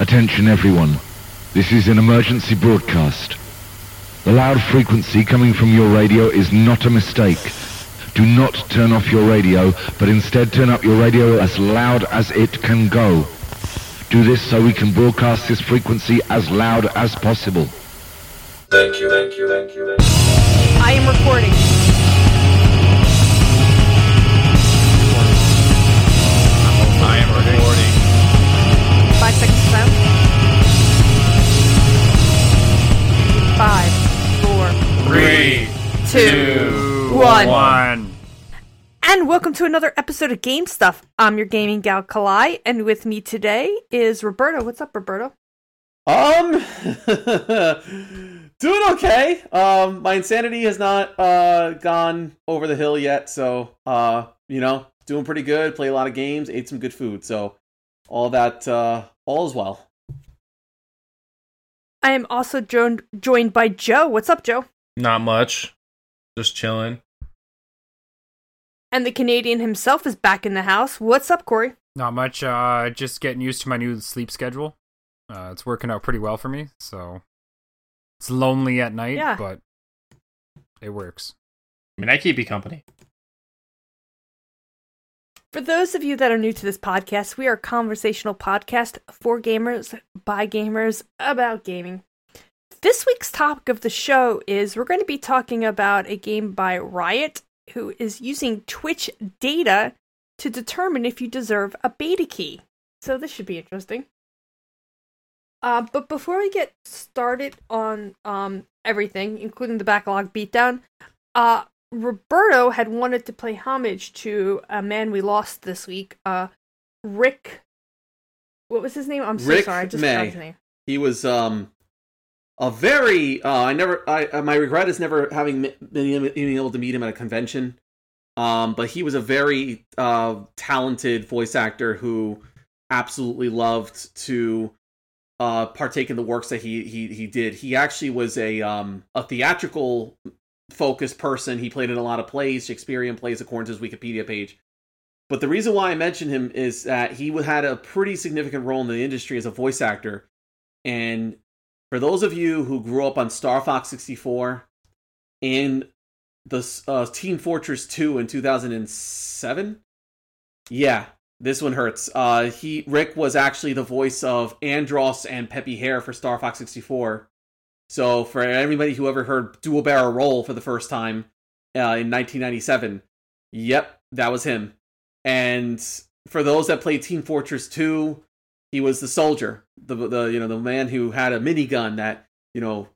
Attention everyone. This is an emergency broadcast. The loud frequency coming from your radio is not a mistake. Do not turn off your radio, but instead turn up your radio as loud as it can go. Do this so we can broadcast this frequency as loud as possible. Thank you, thank you, thank you, thank you. I am recording. Five, four, Three, two, one. one. And welcome to another episode of Game Stuff. I'm your gaming gal Kalai, and with me today is Roberto. What's up, Roberto? Um, doing okay. Um, my insanity has not uh gone over the hill yet, so uh, you know, doing pretty good. Play a lot of games, ate some good food, so all that uh, all is well. I am also joined joined by Joe. What's up, Joe? Not much. Just chilling. And the Canadian himself is back in the house. What's up, Corey? Not much. Uh, just getting used to my new sleep schedule. Uh, it's working out pretty well for me. So it's lonely at night, Yeah. but it works. I mean, I keep you company. For those of you that are new to this podcast, we are a conversational podcast for gamers, by gamers, about gaming. This week's topic of the show is we're going to be talking about a game by Riot, who is using Twitch data to determine if you deserve a beta key. So this should be interesting. Uh, but before we get started on um, everything, including the backlog beatdown, uh, Roberto had wanted to play homage to a man we lost this week, uh, Rick. What was his name? I'm so Rick sorry, I just May. forgot his name. He was um a very uh, I never I uh, my regret is never having been able to meet him at a convention. Um, but he was a very uh talented voice actor who absolutely loved to uh partake in the works that he he he did. He actually was a um a theatrical focused person. He played in a lot of plays, Shakespearean plays according to his Wikipedia page. But the reason why I mention him is that he had a pretty significant role in the industry as a voice actor. And for those of you who grew up on Star Fox 64 and the uh, Team Fortress 2 in 2007, yeah, this one hurts. Uh, he Rick was actually the voice of Andross and Peppy Hare for Star Fox 64. So for everybody who ever heard Dual Barrel Roll for the first time uh, in 1997, yep, that was him. And for those that played Team Fortress 2, he was the soldier, the the you know the man who had a minigun that you know,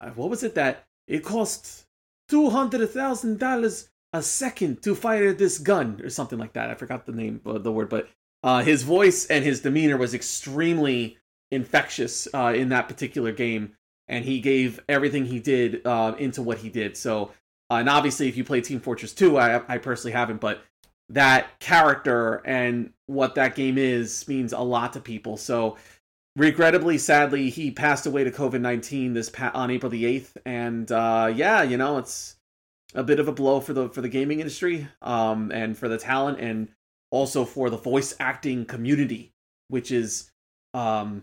uh, what was it that it cost two hundred thousand dollars a second to fire this gun or something like that. I forgot the name of the word, but uh, his voice and his demeanor was extremely infectious uh, in that particular game, and he gave everything he did uh, into what he did. So, uh, and obviously, if you play Team Fortress 2, I, I personally haven't, but that character and what that game is means a lot to people. So, regrettably, sadly, he passed away to COVID 19 this pa- on April the 8th, and uh, yeah, you know, it's a bit of a blow for the for the gaming industry um and for the talent and also for the voice acting community which is um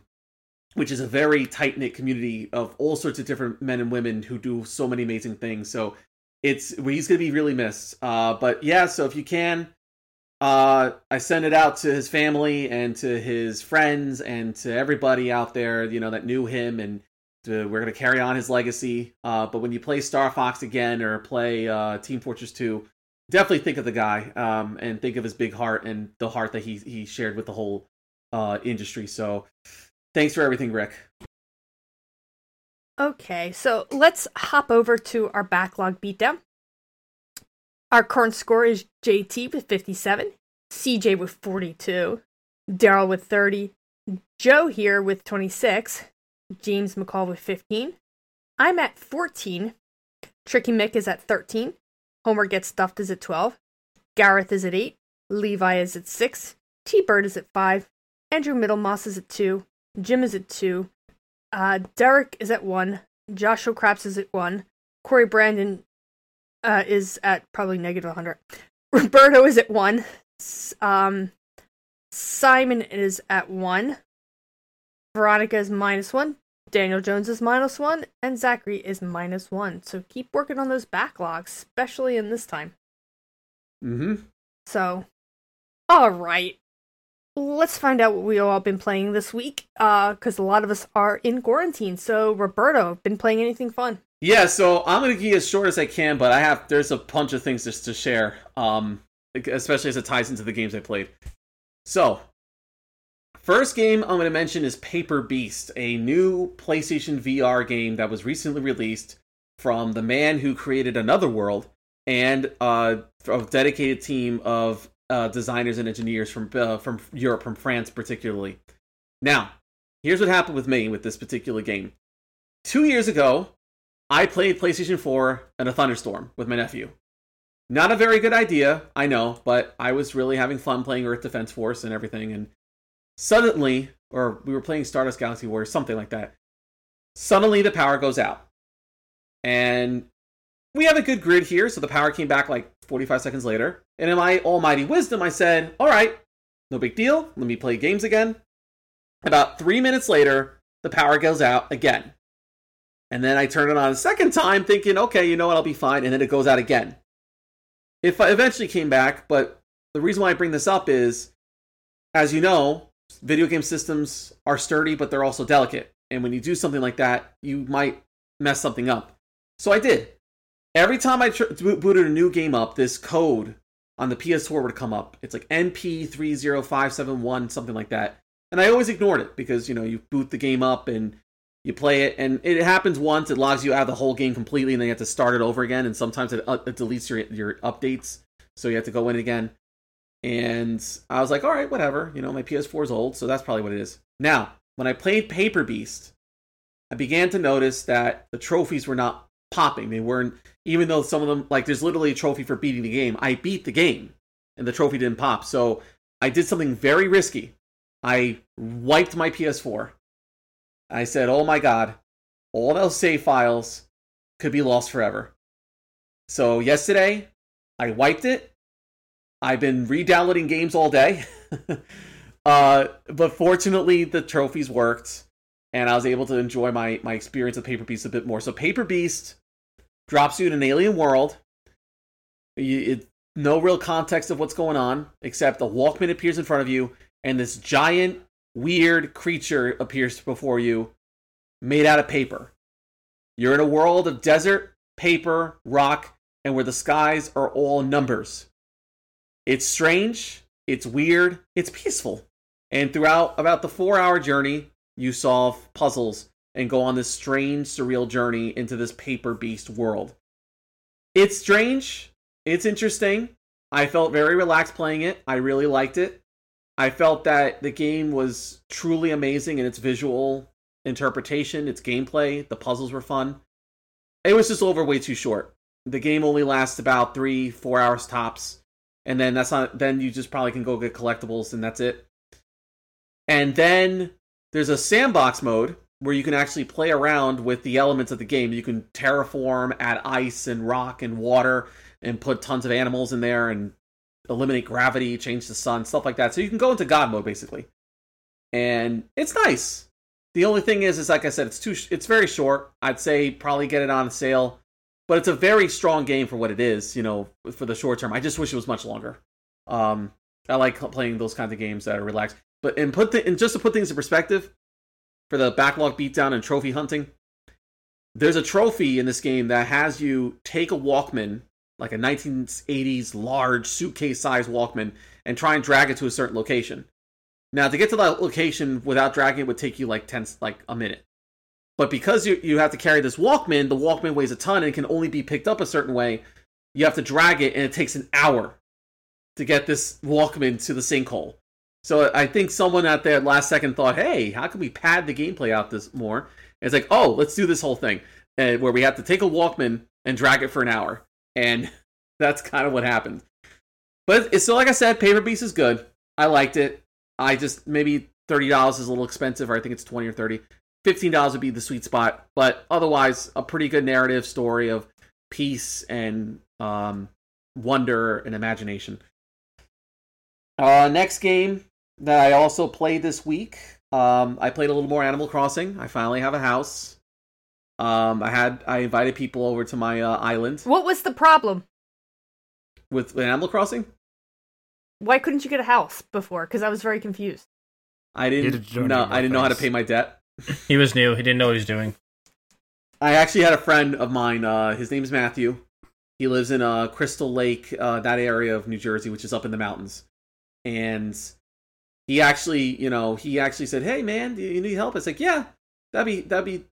which is a very tight knit community of all sorts of different men and women who do so many amazing things so it's he's gonna be really missed uh but yeah so if you can uh i send it out to his family and to his friends and to everybody out there you know that knew him and to, we're going to carry on his legacy. Uh, but when you play Star Fox again or play uh, Team Fortress 2, definitely think of the guy um, and think of his big heart and the heart that he he shared with the whole uh, industry. So thanks for everything, Rick. Okay, so let's hop over to our backlog beatdown. Our current score is JT with 57, CJ with 42, Daryl with 30, Joe here with 26, James McCall with 15. I'm at 14. Tricky Mick is at 13. Homer Gets Stuffed is at 12. Gareth is at 8. Levi is at 6. T Bird is at 5. Andrew Middlemoss is at 2. Jim is at 2. Uh, Derek is at 1. Joshua Craps is at 1. Corey Brandon uh, is at probably negative 100. Roberto is at 1. Um, Simon is at 1. Veronica is minus one. Daniel Jones is minus one, and Zachary is minus one. So keep working on those backlogs, especially in this time. Mm-hmm. So, all right, let's find out what we all been playing this week. Uh, because a lot of us are in quarantine. So, Roberto, been playing anything fun? Yeah, so I'm gonna be as short as I can, but I have there's a bunch of things just to share. Um, especially as it ties into the games I played. So, first game I'm gonna mention is Paper Beast, a new PlayStation VR game that was recently released from the man who created Another World and uh, a dedicated team of uh, designers and engineers from uh, from Europe, from France particularly. Now, here's what happened with me with this particular game. Two years ago, I played PlayStation 4 in a thunderstorm with my nephew. Not a very good idea, I know, but I was really having fun playing Earth Defense Force and everything. And suddenly, or we were playing Stardust Galaxy War, something like that. Suddenly, the power goes out, and we have a good grid here, so the power came back like 45 seconds later. And in my almighty wisdom, I said, "All right, no big deal. Let me play games again." About three minutes later, the power goes out again. And then I turn it on a second time, thinking, okay, you know what, I'll be fine. And then it goes out again. It eventually came back, but the reason why I bring this up is, as you know, video game systems are sturdy, but they're also delicate. And when you do something like that, you might mess something up. So I did. Every time I tr- booted a new game up, this code on the PS4 would come up. It's like NP30571, something like that. And I always ignored it because, you know, you boot the game up and you play it, and it happens once. It logs you out of the whole game completely, and then you have to start it over again. And sometimes it, uh, it deletes your your updates, so you have to go in again. And I was like, all right, whatever. You know, my PS4 is old, so that's probably what it is. Now, when I played Paper Beast, I began to notice that the trophies were not popping. They weren't, even though some of them, like, there's literally a trophy for beating the game. I beat the game, and the trophy didn't pop. So I did something very risky. I wiped my PS4 I said, oh my god, all those save files could be lost forever. So yesterday, I wiped it. I've been re-downloading games all day. uh, but fortunately, the trophies worked, and I was able to enjoy my, my experience of Paper Beast a bit more. So Paper Beast drops you in an alien world. You, it, no real context of what's going on, except a Walkman appears in front of you, and this giant weird creature appears before you made out of paper. You're in a world of desert, paper, rock, and where the skies are all numbers. It's strange, it's weird, it's peaceful. And throughout about the four hour journey, you solve puzzles and go on this strange, surreal journey into this paper beast world. It's strange, it's interesting. I felt very relaxed playing it. I really liked it. I felt that the game was truly amazing in its visual interpretation, its gameplay. The puzzles were fun. It was just over way too short. The game only lasts about three, four hours tops, and then that's not. Then you just probably can go get collectibles, and that's it. And then there's a sandbox mode where you can actually play around with the elements of the game. You can terraform, add ice and rock and water, and put tons of animals in there and eliminate gravity, change the sun, stuff like that. So you can go into God mode basically, and it's nice. The only thing is, is like I said, it's too, it's very short. I'd say probably get it on sale, but it's a very strong game for what it is. You know, for the short term. I just wish it was much longer. Um, I like playing those kinds of games that are relaxed. But and put the, and just to put things in perspective, for the backlog beatdown and trophy hunting, there's a trophy in this game that has you take a Walkman like a 1980s large suitcase sized Walkman and try and drag it to a certain location. Now, to get to that location without dragging it would take you like 10, like a minute. But because you, you have to carry this Walkman, the Walkman weighs a ton and can only be picked up a certain way. You have to drag it, and it takes an hour to get this Walkman to the sinkhole. So I think someone at their last second thought, "Hey, how can we pad the gameplay out this more?" And it's like, "Oh, let's do this whole thing, uh, where we have to take a Walkman and drag it for an hour." and that's kind of what happened. But it's still, like I said, Paper Beast is good. I liked it. I just maybe thirty dollars is a little expensive, or I think it's twenty or thirty. Fifteen dollars would be the sweet spot, but otherwise, a pretty good narrative story of peace and um, wonder and imagination. Uh, next game that I also played this week Um, I played a little more Animal Crossing. I finally have a house. Um, I had I invited people over to my uh, island What was the problem? with, with Animal Crossing. Why couldn't you get a house before? Because I was very confused. I did didn't donate no, more I didn't know how to pay my debt. He was new. He didn't know what he was doing. I actually had a friend of mine. Uh, his name is Matthew. He lives in uh, Crystal Lake, uh, that area of New Jersey, which is up in the mountains. And he actually, you know, he actually said, "Hey, man, do you need help?" I was like, "Yeah, that'd be that'd be."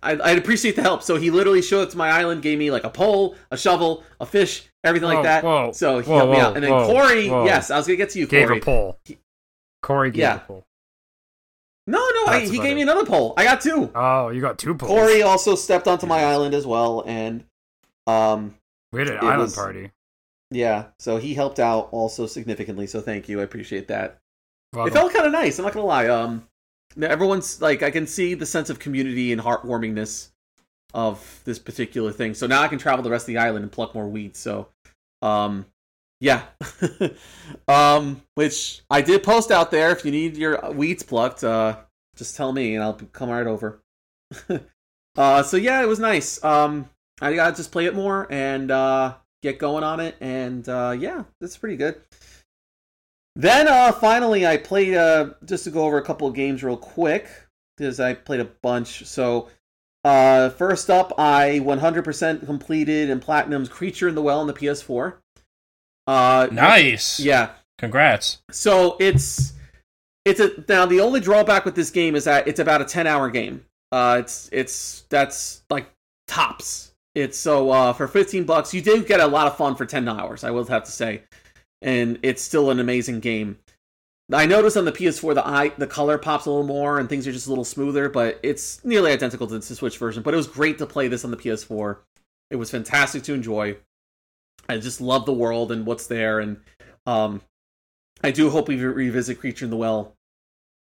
I'd, I'd appreciate the help. So he literally showed up to my island, gave me like a pole, a shovel, a fish, everything Whoa, like that. whoa, so he whoa, helped me out. And then Corey, yes, I was gonna get to you, Gave Corey. a poll. He- Corey gave Yeah. a poll. No, no, I, he gave it. me another pole. I got two. Oh, you got two polls. Corey also stepped onto my island as well, and um, we had an island was- party. Yeah, so he helped out also significantly. So thank you, I appreciate that. It felt kind of nice. I'm not gonna lie. Um, everyone's like, I can see the sense of community and heartwarmingness of this particular thing. So now I can travel the rest of the island and pluck more weeds. So, um, yeah. um, which I did post out there. If you need your weeds plucked, uh, just tell me and I'll come right over. uh, so yeah, it was nice. Um, I gotta just play it more and uh, get going on it, and uh, yeah, that's pretty good. Then uh, finally, I played uh, just to go over a couple of games real quick because I played a bunch. So uh, first up, I 100% completed and platinum's Creature in the Well on the PS4. Uh, Nice. Yeah, Congrats. so it's it's a now the only drawback with this game is that it's about a 10 hour game. Uh it's it's that's like tops. It's so uh for 15 bucks you do get a lot of fun for 10 hours, I will have to say. And it's still an amazing game. I noticed on the PS4 the eye the color pops a little more and things are just a little smoother, but it's nearly identical to the Switch version. But it was great to play this on the PS4. It was fantastic to enjoy. I just love the world and what's there, and um, I do hope we re- revisit Creature in the Well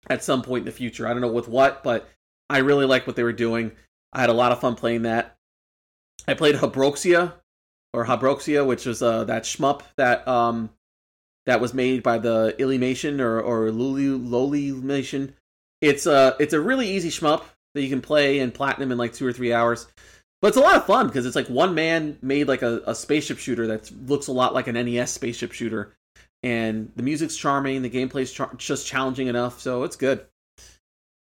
at some point in the future. I don't know with what, but I really like what they were doing. I had a lot of fun playing that. I played Habroxia or Habroxia, which was uh, that shmup that um that was made by the Illymation or or Lolymation. It's a it's a really easy shmup that you can play in platinum in like two or three hours. But it's a lot of fun because it's like one man made like a, a spaceship shooter that looks a lot like an NES spaceship shooter and the music's charming, the gameplay's char- just challenging enough, so it's good.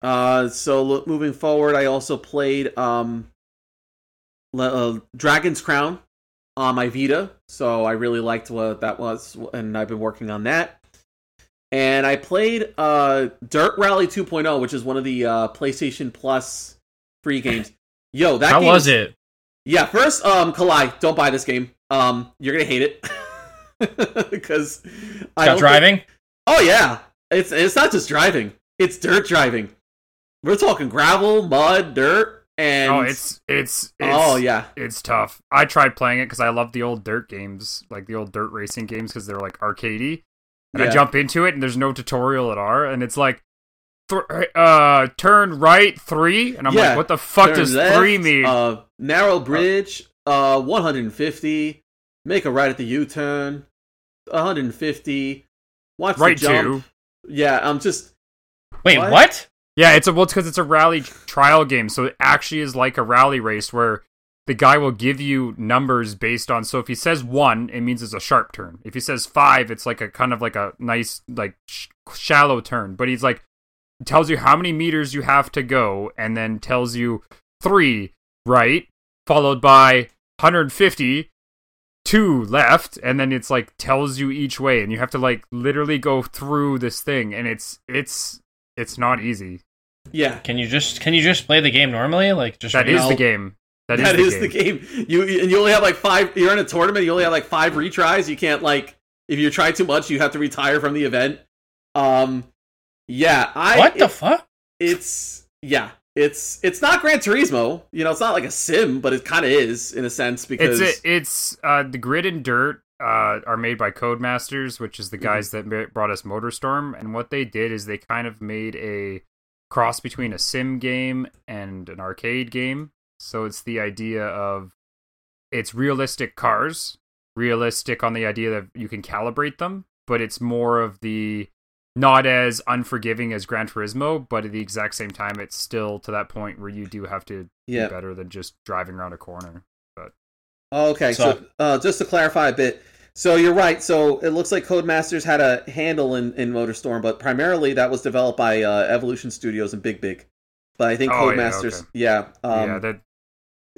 Uh, so moving forward, I also played um, Le- uh, Dragon's Crown on my Vita, so I really liked what that was, and I've been working on that. And I played uh, Dirt Rally 2.0, which is one of the uh, PlayStation Plus free games. Yo, that How game was it? yeah, first, um, Kalai, don't buy this game. Um, you're gonna hate it because I Got driving? think- oh yeah, it's it's not just driving; it's dirt driving. We're talking gravel, mud, dirt, and oh, it's, it's it's oh yeah, it's tough. I tried playing it because I love the old dirt games, like the old dirt racing games, because they're like arcadey. And I jump into it, and there's no tutorial at all, and it's like, th- uh, turn right three, and I'm Yeah. like, what the fuck Turn does left, three mean? Uh, narrow bridge, uh, 150. Make a right at the U-turn, 150. Watch right the jump. two. Yeah, I'm just Wait, What? what? Yeah, it's a well, it's because it's a rally trial game, so it actually is like a rally race where the guy will give you numbers based on. So if he says one, it means it's a sharp turn. If he says five, it's like a kind of like a nice like sh- shallow turn. But he's like tells you how many meters you have to go, and then tells you three right, followed by 150 two left and then it's like tells you each way and you have to like literally go through this thing and it's it's it's not easy yeah. Can you just can you just play the game normally? Like just That is No. the game. That is, the, is game. the game. You and you only have like five. You're in a tournament. You only have like five retries. You can't like if you try too much, you have to retire from the event. Um, yeah. I What the it- fuck? it's yeah. It's it's not Gran Turismo. You know, it's not like a sim, but it kind of is in a sense because It's a, it's uh the grid and dirt uh are made by Codemasters, which is the Mm-hmm. guys that brought us MotorStorm, and what they did is they kind of made a cross between a sim game and an arcade game. So it's the idea of it's realistic cars, realistic on the idea that you can calibrate them, but it's more of the not as unforgiving as Gran Turismo, but at the exact same time, it's still to that point where you do have to Yeah. be better than just driving around a corner. But okay, so, So- uh, just to clarify a bit, so you're right. So it looks like Codemasters had a handle in, in MotorStorm, but primarily that was developed by uh, Evolution Studios and Big Big. But I think Oh, yeah, Codemasters, okay. yeah, um, yeah, that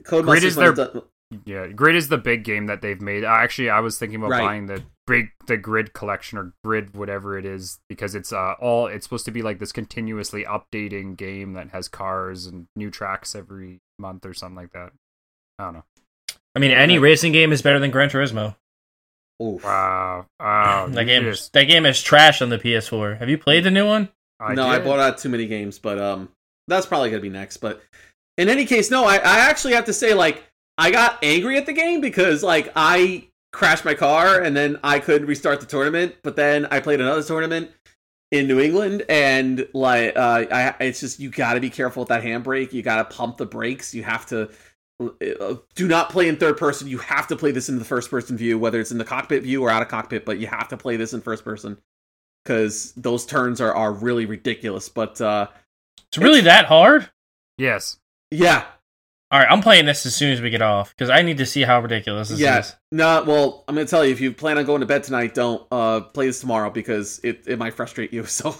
Codemasters Grid is their- it does- yeah, Grid is the big game that they've made. I Actually, I was thinking about Right. buying the big the Grid collection or Grid whatever it is because it's uh all it's supposed to be like this continuously updating game that has cars and new tracks every month or something like that. I don't know. I mean, any racing game is better than Gran Turismo. Oof. Wow, wow, that game just- is that game is trash on the PS4. Have you played the new one? I no, I bought out too many games, but um, that's probably gonna be next. But in any case, no, I, I actually have to say, like, I got angry at the game because like I crashed my car and then I couldn't restart the tournament, but then I played another tournament in New England and like uh, I, it's just you got to be careful with that handbrake. You got to pump the brakes. You have to. Uh, Do not play in third person. You have to play this in the first person view, whether it's in the cockpit view or out of cockpit. But you have to play this in first person because those turns are, are really ridiculous. But uh, It's really that hard? Yes, yeah, All right, I'm playing this as soon as we get off because I need to see how ridiculous this yeah. is. No, well, I'm gonna tell you if you plan on going to bed tonight, don't uh, play this tomorrow because it, it might frustrate you. So,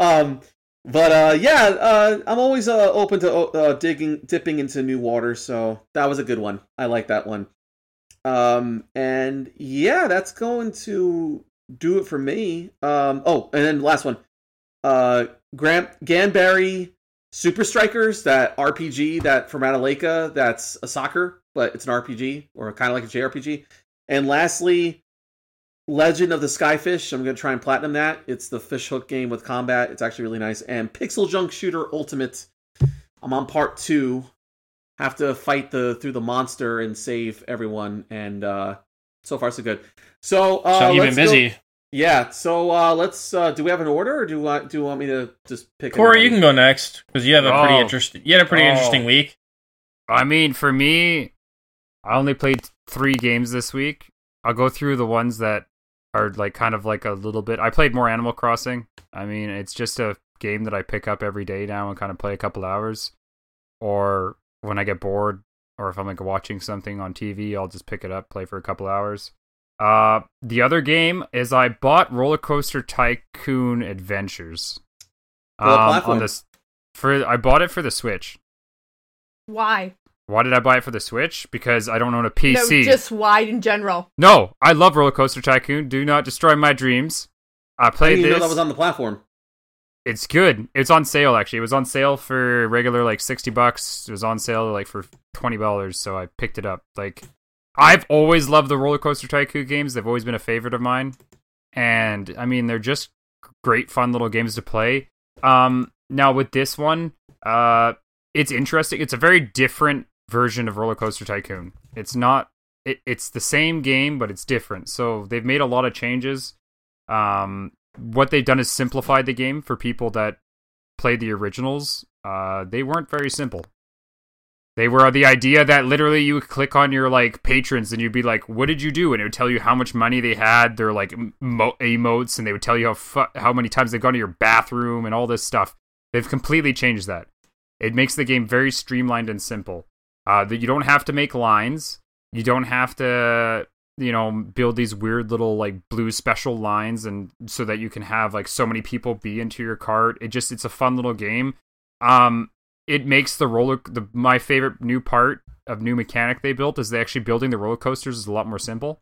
um, but uh, yeah, uh, I'm always uh, open to uh, digging, dipping into new water. So that was a good one. I like that one. Um, and yeah, that's going to do it for me. Um, oh, and then last one. Uh, Grant Ganbare Super Strikers, that RPG that from Ratalaika, that's a soccer, but it's an RPG or kind of like a JRPG. And lastly, Legend of the Skyfish. I'm gonna try and platinum that. It's the fish hook game with combat. It's actually really nice. And Pixel Junk Shooter Ultimate. I'm on part two. Have to fight the through the monster and save everyone. And uh so far so good. So uh, so you've let's been go- busy. yeah. So uh let's. uh Do we have an order, or do I do you want me to just pick? Corey, you can go next because you have a pretty Oh. interesting. You had a pretty Oh. interesting week. I mean for me, I only played three games this week. I'll go through the ones that are like kind of like a little bit. I played more Animal Crossing. I mean, it's just a game that I pick up every day now and kind of play a couple hours. Or when I get bored, or if I'm like watching something on TV, I'll just pick it up, play for a couple hours. Uh, the other game is I bought Roller Coaster Tycoon Adventures. For what Um, platform? on this, for I bought it for the Switch. Why? Why did I buy it for the Switch? Because I don't own a PC. No, just why in general. No, I love Roller Coaster Tycoon. Do not destroy my dreams. I I didn't played know this. that was on the platform. It's good. It's on sale actually. It was on sale for regular like sixty bucks. It was on sale like for twenty dollars, so I picked it up. Like I've always loved the Roller Coaster Tycoon games. They've always been a favorite of mine, and I mean they're just great, fun little games to play. Um, now with this one, uh, it's interesting. It's a very different version of Roller Coaster Tycoon. It's not. It, it's the same game, but it's different. So they've made a lot of changes. Um, what they've done is simplified the game for people that played the originals. Uh, they weren't very simple. They were the idea that literally you would click on your like patrons and you'd be like, "What did you do?" and it would tell you how much money they had, their like mo- emotes, and they would tell you how fu- how many times they've gone to your bathroom and all this stuff. They've completely changed that. It makes the game very streamlined and simple. Uh, that you don't have to make lines. You don't have to you know build these weird little like blue special lines and so that you can have like so many people be into your cart. It just it's a fun little game. Um it makes the roller the my favorite new part of new mechanic they built is they actually building the roller coasters is a lot more simple.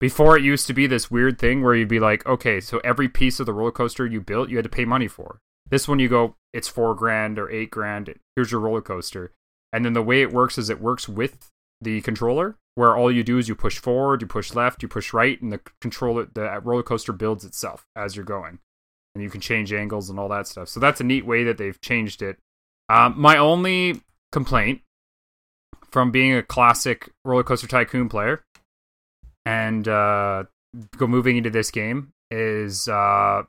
Before it used to be this weird thing where you'd be like okay so every piece of the roller coaster you built you had to pay money for. This one you go it's four grand or eight grand. Here's your roller coaster and then the way it works is it works with the controller where all you do is you push forward you push left you push right and the controller the roller coaster builds itself as you're going. And you can change angles and all that stuff. So that's a neat way that they've changed it. Um, my only complaint from being a classic roller coaster tycoon player and uh, go moving into this game is uh,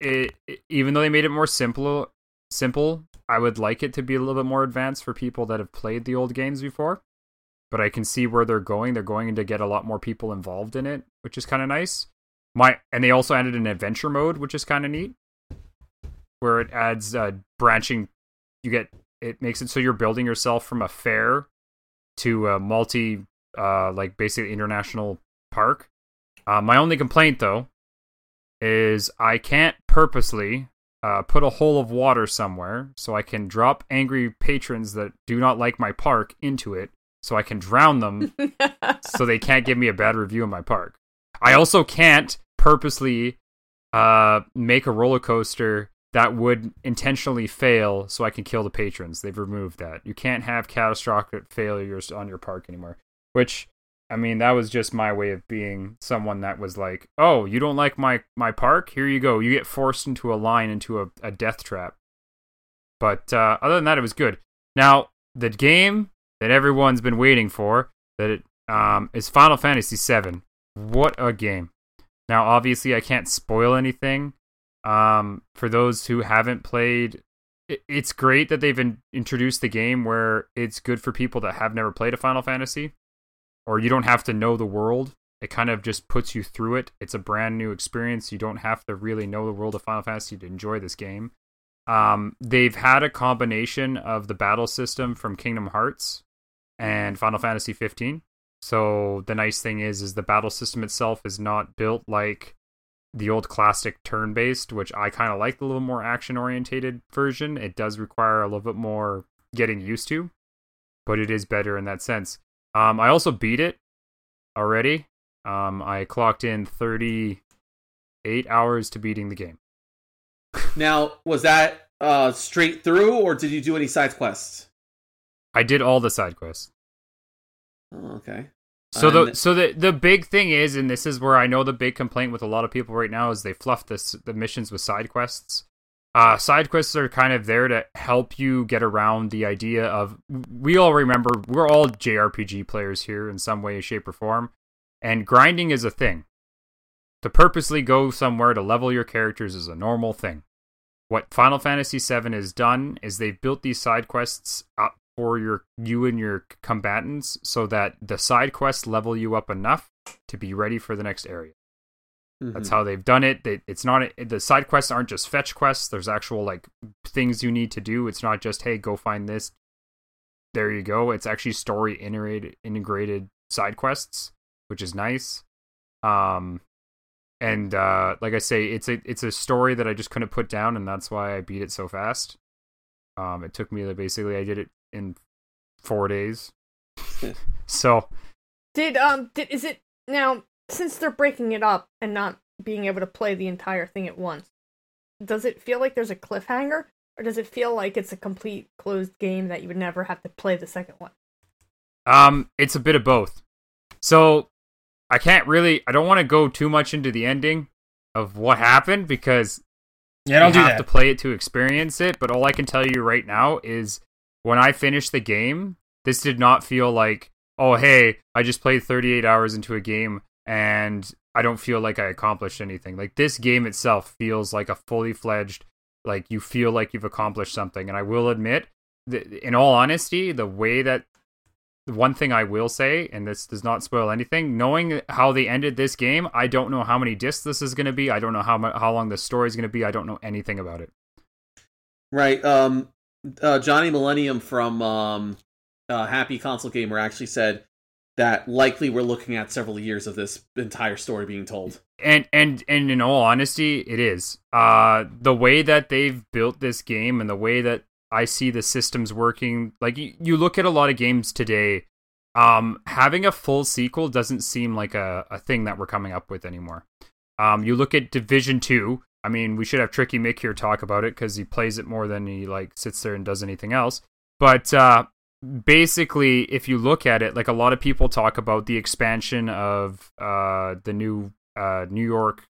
it, it- even though they made it more simple simple i would like it to be a little bit more advanced for people that have played the old games before but i can see where they're going they're going to get a lot more people involved in it which is kind of nice my and they also added an adventure mode, which is kind of neat, where it adds uh, branching. You get it makes it so you're building yourself from a fair to a multi, uh, like basically international park. Uh, my only complaint though is I can't purposely uh, put a hole of water somewhere so I can drop angry patrons that do not like my park into it so I can drown them so they can't give me a bad review of my park. I also can't purposely uh, make a roller coaster that would intentionally fail so I can kill the patrons. They've removed that. You can't have catastrophic failures on your park anymore, which I mean, that was just my way of being someone that was like, "Oh, you don't like my my park? Here you go. You get forced into a line into a, a death trap." But uh, other than that, it was good. Now, the game that everyone's been waiting for that it, um, is Final Fantasy VII. What a game! Now, obviously, I can't spoil anything. Um, for those who haven't played, it's great that they've in, introduced the game where it's good for people that have never played a Final Fantasy or you don't have to know the world. It kind of just puts you through it. It's a brand new experience. You don't have to really know the world of Final Fantasy to enjoy this game. Um, they've had a combination of the battle system from Kingdom Hearts and Final Fantasy 15. So the nice thing is, is the battle system itself is not built like the old classic turn-based, which I kind of like the little more action-orientated version. It does require a little bit more getting used to, but it is better in that sense. Um, I also beat it already. Um, I clocked in 38 hours to beating the game. Now, was that uh, straight through, or did you do any side quests? I did all the side quests. Oh, okay. So the so the the big thing is, and this is where I know the big complaint with a lot of people right now is they fluff this the missions with side quests. Uh, side quests are kind of there to help you get around the idea of we all remember we're all JRPG players here in some way, shape, or form, and grinding is a thing. To purposely go somewhere to level your characters is a normal thing. What Final Fantasy VII has done is they've built these side quests up for your you and your combatants so that the side quests level you up enough to be ready for the next area. That's Mhm. how they've done it. They, it's not the side quests aren't just fetch quests. There's actual like things you need to do. It's not just hey go find this. There you go. It's actually story integrated integrated side quests, which is nice. Um, and uh, like I say, it's a it's a story that I just couldn't put down, and that's why I beat it so fast. Um, it took me to basically I did it in four days. so Did um did is it now since they're breaking it up and not being able to play the entire thing at once? Does it feel like there's a cliffhanger or does it feel like it's a complete closed game that you would never have to play the second one? Um, it's a bit of both. So I can't really. I don't want to go too much into the ending of what happened because Yeah, don't you do have that. to play it to experience it. But all I can tell you right now is when I finished the game, this did not feel like, oh hey, I just played 38 hours into a game and I don't feel like I accomplished anything. Like this game itself feels like a fully fledged. Like you feel like you've accomplished something. And I will admit, that in all honesty, the way that the one thing I will say, and this does not spoil anything, knowing how they ended this game, I don't know how many discs this is going to be. I don't know how how long the story is going to be. I don't know anything about it. Right. Um, uh, Johnny Millennium from um, uh, Happy Console Gamer actually said that likely we're looking at several years of this entire story being told. And and and in all honesty, it is. Uh, the way that they've built this game and the way that I see the systems working, like you, you look at a lot of games today. Um, having a full sequel doesn't seem like a, a thing that we're coming up with anymore. Um, you look at Division Two. I mean, we should have Tricky Mick here talk about it because he plays it more than he like sits there and does anything else. But uh, basically, if you look at it, like a lot of people talk about the expansion of uh, the new uh, New York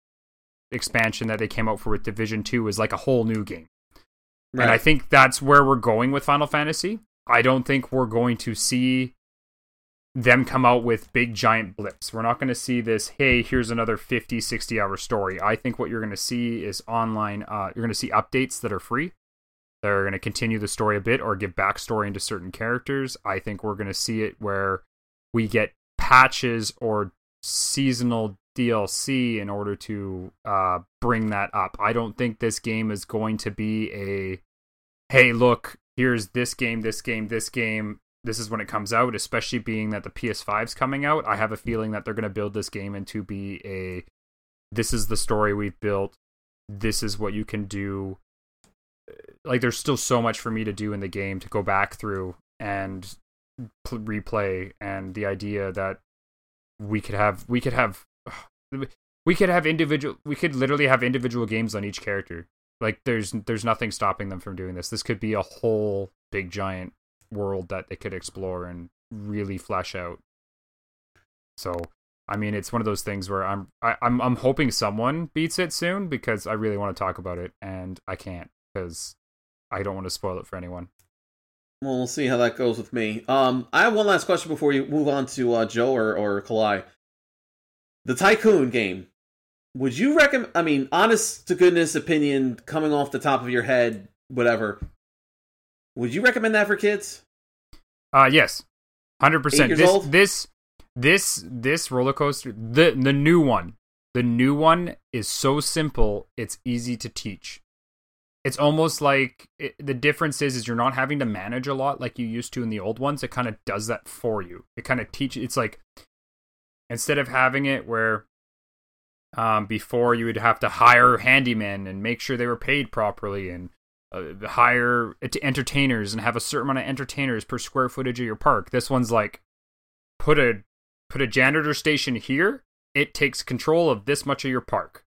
expansion that they came out for with Division Two is like a whole new game. Right. And I think that's where we're going with Final Fantasy. I don't think we're going to see them come out with big giant blips. We're not going to see this, hey, here's another 50, 60 hour story. I think what you're going to see is online, uh, you're going to see updates that are free. They're going to continue the story a bit or give backstory into certain characters. I think we're going to see it where we get patches or seasonal DLC in order to uh, bring that up. I don't think this game is going to be a hey, look, here's this game, this game, this game. This is when it comes out, especially being that the PS5's coming out. I have a feeling that they're going to build this game into be a this is the story we've built. This is what you can do. Like there's still so much for me to do in the game to go back through and pl- replay and the idea that we could have we could have we could have individual we could literally have individual games on each character. Like there's there's nothing stopping them from doing this. This could be a whole big giant world that they could explore and really flesh out. So i mean it's one of those things where i'm I, i'm i'm hoping someone beats it soon because i really want to talk about it and i can't because i don't want to spoil it for anyone Well, we'll see how that goes with me. Um, I have one last question before you move on to uh, Joe or, or Kalai. The Tycoon game. Would you recommend? I mean, honest to goodness opinion, coming off the top of your head, whatever. Would you recommend that for kids? Uh yes, hundred percent. This old? this this this roller coaster, the the new one, the new one is so simple. It's easy to teach. It's almost like it, the difference is is you're not having to manage a lot like you used to in the old ones. It kind of does that for you. It kind of teaches. It's like instead of having it where um, before you would have to hire handymen and make sure they were paid properly and uh, hire ent- entertainers and have a certain amount of entertainers per square footage of your park. This one's like put a put a janitor station here. It takes control of this much of your park.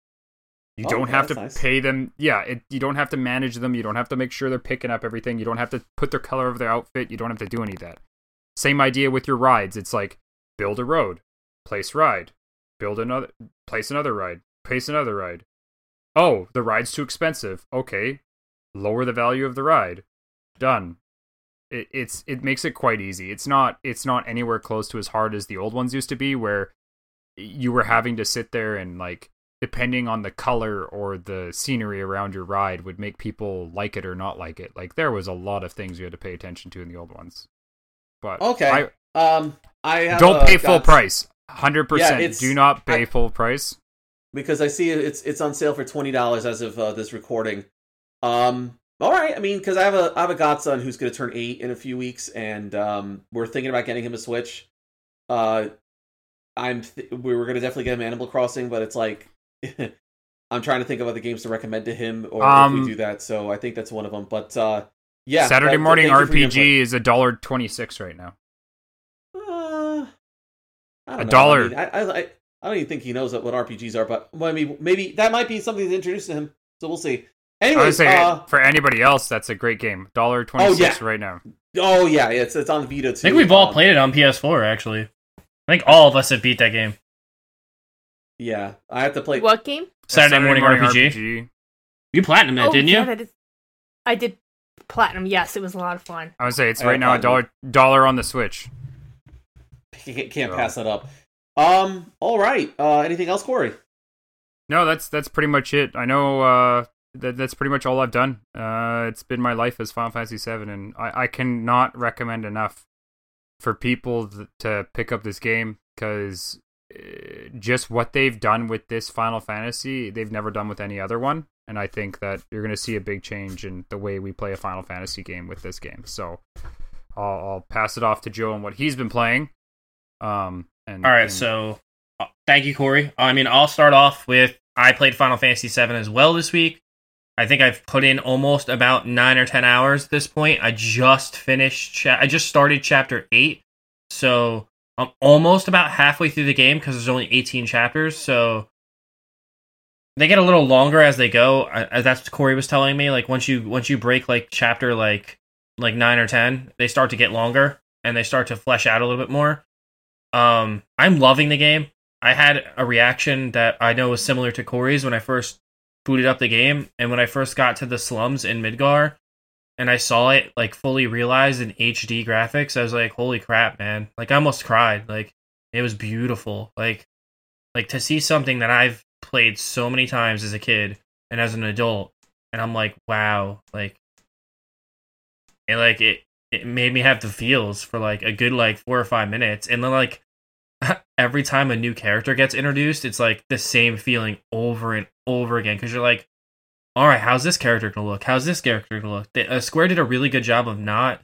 You Oh, don't have to nice. pay them. Yeah, it, you don't have to manage them. You don't have to make sure they're picking up everything. You don't have to put their color of their outfit. You don't have to do any of that. Same idea with your rides. It's like build a road, place ride, build another, place another ride, place another ride. Oh, the ride's too expensive. Okay, lower the value of the ride. Done. It, it's it makes it quite easy. It's not it's not anywhere close to as hard as the old ones used to be, where you were having to sit there and like depending on the color or the scenery around your ride would make people like it or not like it. Like there was a lot of things you had to pay attention to in the old ones. But Okay. I, Um, I have, don't uh, pay full price. Hundred Yeah, percent. Do not pay I- full price. because I see it's it's on sale for twenty dollars as of uh, this recording. Um, all right. I mean, because I have a I have a godson who's going to turn eight in a few weeks, and um, we're thinking about getting him a Switch. Uh, I'm th- we were going to definitely get him Animal Crossing, but it's like I'm trying to think of other games to recommend to him, or if Um, we do that. So I think that's one of them. But uh, yeah, Saturday uh, morning thank you for your RPG is a dollar twenty six right now. input. Uh, A dollar. I, mean, I, I I I don't even think he knows what RPGs are, but well, I mean, maybe that might be something to introduce to him. So we'll see. I Anyways, uh, for anybody else, that's a great game. Dollar twenty six yeah. right now. oh yeah, it's it's on Vita too. I think we've all Um, played it on PS4 actually. I think all of us have beat that game. Yeah, I have to play. What game? Saturday, morning, RPG. You platinum that, oh, didn't yeah, you? that is- I did platinum. Yes, it was a lot of fun. I would say it's I right now a dollar dollar on the Switch. Can't, can't So- pass that up. Um. All right. Uh. Anything else, Corey? No, that's that's pretty much it. I know uh, that that's pretty much all I've done. Uh, it's been my life as Final Fantasy VII, and I, I cannot recommend enough for people th- to pick up this game because just what they've done with this Final Fantasy, they've never done with any other one. And I think that you're going to see a big change in the way we play a Final Fantasy game with this game. So I'll, I'll pass it off to Joe and what he's been playing. Um, and All right, and- so uh, thank you, Corey. I mean, I'll start off with I played Final Fantasy VII as well this week. I think I've put in almost about nine or ten hours at this point. I just finished. Cha- I just started chapter eight, so I'm almost about halfway through the game because there's only 18 chapters. So they get a little longer as they go. That's what Corey was telling me. Like once you once you break like chapter like like nine or ten, they start to get longer and they start to flesh out a little bit more. Um, I'm loving the game. I had a reaction that I know was similar to Corey's when I first booted up the game, and when I first got to the slums in Midgar, and I saw it like fully realized in HD graphics. I was like, "Holy crap, man!" Like I almost cried. Like it was beautiful. Like like to see something that I've played so many times as a kid and as an adult, and I'm like, "Wow!" Like it like it it made me have the feels for like a good like four or five minutes, and then like every time a new character gets introduced, it's like the same feeling over and over again because you're like, all right, how's this character gonna look? How's this character gonna look? They, uh, Square did a really good job of not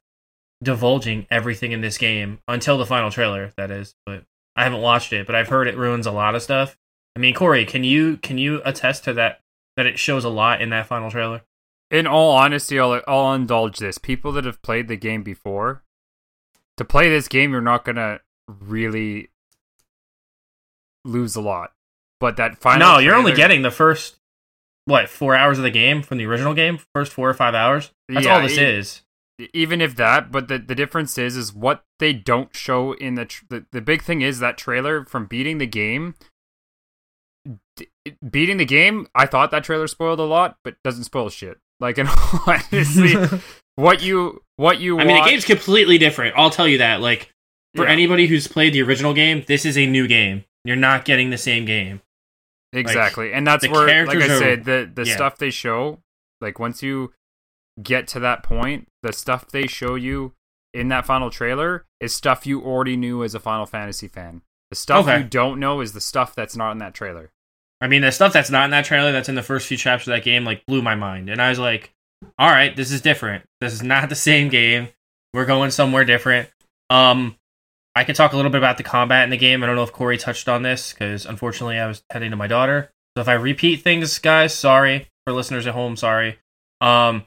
divulging everything in this game until the final trailer. That is, but I haven't watched it, but I've heard it ruins a lot of stuff. I mean, Corey, can you can you attest to that? That it shows a lot in that final trailer. In all honesty, I'll, I'll indulge this. People that have played the game before, to play this game, you're not gonna really lose a lot. But that final, no, you're only getting the first what four hours of the game from the original game. First four or five hours. That's Yeah, all this it- is. even if that but the, the difference is is what they don't show in the, tr- the the big thing is that trailer from beating the game d- beating the game i thought that trailer spoiled a lot but doesn't spoil shit like in all honesty what you what you I mean, the game's completely different. I'll tell you that. Like for Yeah, anybody who's played the original game, this is a new game. You're not getting the same game. Exactly and that's where like i are- said the the yeah. stuff they show like once you get to that point the stuff they show you in that final trailer is stuff you already knew as a final fantasy fan the stuff Okay. you don't know is the stuff that's not in that trailer I mean, the stuff that's not in that trailer, that's in the first few chapters of that game, like blew my mind. And I was like, all right, this is different. This is not the same game. We're going somewhere different. Um, I can talk a little bit about the combat in the game. I don't know if Corey touched on this because unfortunately I was heading to my daughter. So if I repeat things, guys, sorry for listeners at home. Sorry. Um,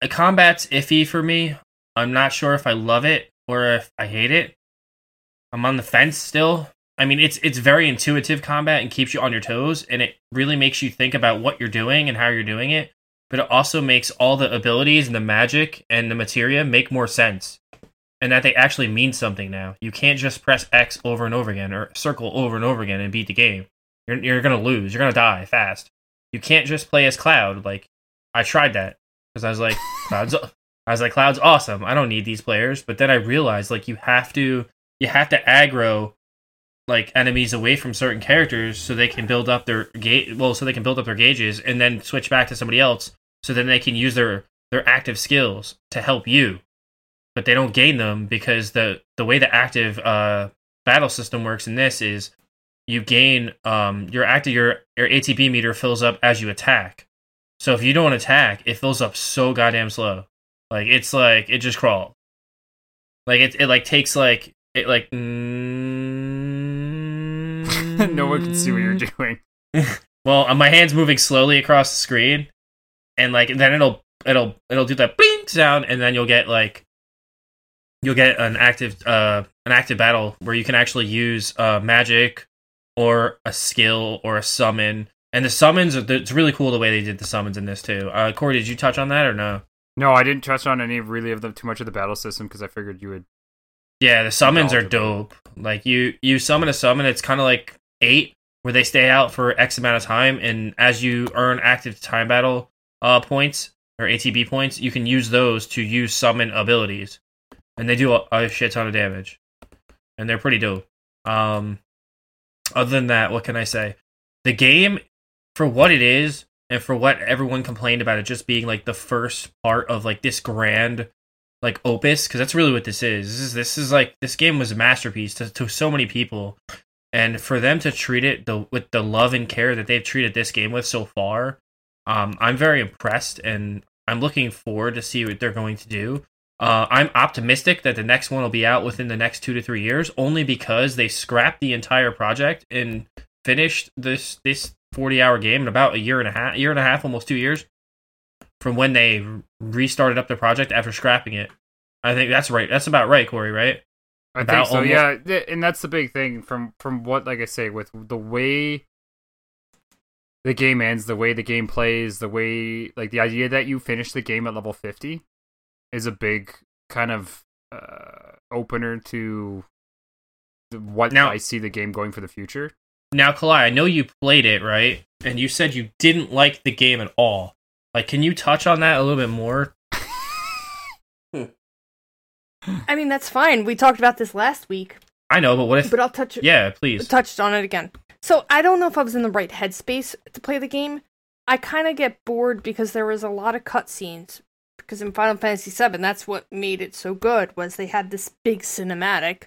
the combat's iffy for me. I'm not sure if I love it or if I hate it. I'm on the fence still. I mean, it's it's very intuitive combat and keeps you on your toes, and it really makes you think about what you're doing and how you're doing it. But it also makes all the abilities and the magic and the materia make more sense, and that they actually mean something now. You can't just press X over and over again or circle over and over again and beat the game. You're you're gonna lose. You're gonna die fast. You can't just play as Cloud. Like I tried that because I was like, Cloud's. I was like, Cloud's awesome. I don't need these players. But then I realized like you have to you have to aggro like enemies away from certain characters so they can build up their gauge well so they can build up their gauges and then switch back to somebody else so then they can use their their active skills to help you but they don't gain them because the the way the active uh battle system works in this is you gain um your active your your ATB meter fills up as you attack. So if you don't attack it fills up so goddamn slow. Like it's like it just crawls like it it like takes like it like mm, no one can see what you're doing. well, uh, my hand's moving slowly across the screen, and like then it'll it'll it'll do that bing sound, and then you'll get like you'll get an active uh an active battle where you can actually use uh magic or a skill or a summon. And the summons, it's really cool the way they did the summons in this too. Uh, Corey, did you touch on that or no? No, I didn't touch on any really of them too much of the battle system because I figured you would. Yeah, the summons are dope. Like you you summon a summon, it's kind of like eight, where they stay out for X amount of time, and as you earn active time battle uh points or ATB points, you can use those to use summon abilities, and they do a, a shit ton of damage, and they're pretty dope. Um, other than that, what can I say? The game, for what it is, and for what everyone complained about it just being like the first part of like this grand like opus because that's really what this is. This is this is like this game was a masterpiece to, to so many people, and for them to treat it the with the love and care that they've treated this game with so far, um, I'm very impressed, and I'm looking forward to see what they're going to do. Uh, I'm optimistic that the next one will be out within the next two to three years, only because they scrapped the entire project and finished this this 40 hour game in about a year and a half, year and a half, almost two years from when they restarted up the project after scrapping it. I think that's right. That's about right, Corey. Right? I About think so. almost- Yeah, and that's the big thing from from what like I say with the way the game ends, the way the game plays, the way like the idea that you finish the game at level fifty is a big kind of uh, opener to what Now- I see the game going for the future. Now, Kalai, I know you played it, right? And you said you didn't like the game at all. Like, can you touch on that a little bit more? I mean, that's fine. We talked about this last week, I know, but what if? but I'll touch Yeah, please. touched on it again. So I don't know if I was in the right headspace to play the game. I kind of get bored because there was a lot of cutscenes. Because in Final Fantasy VII, that's what made it so good was they had this big cinematic,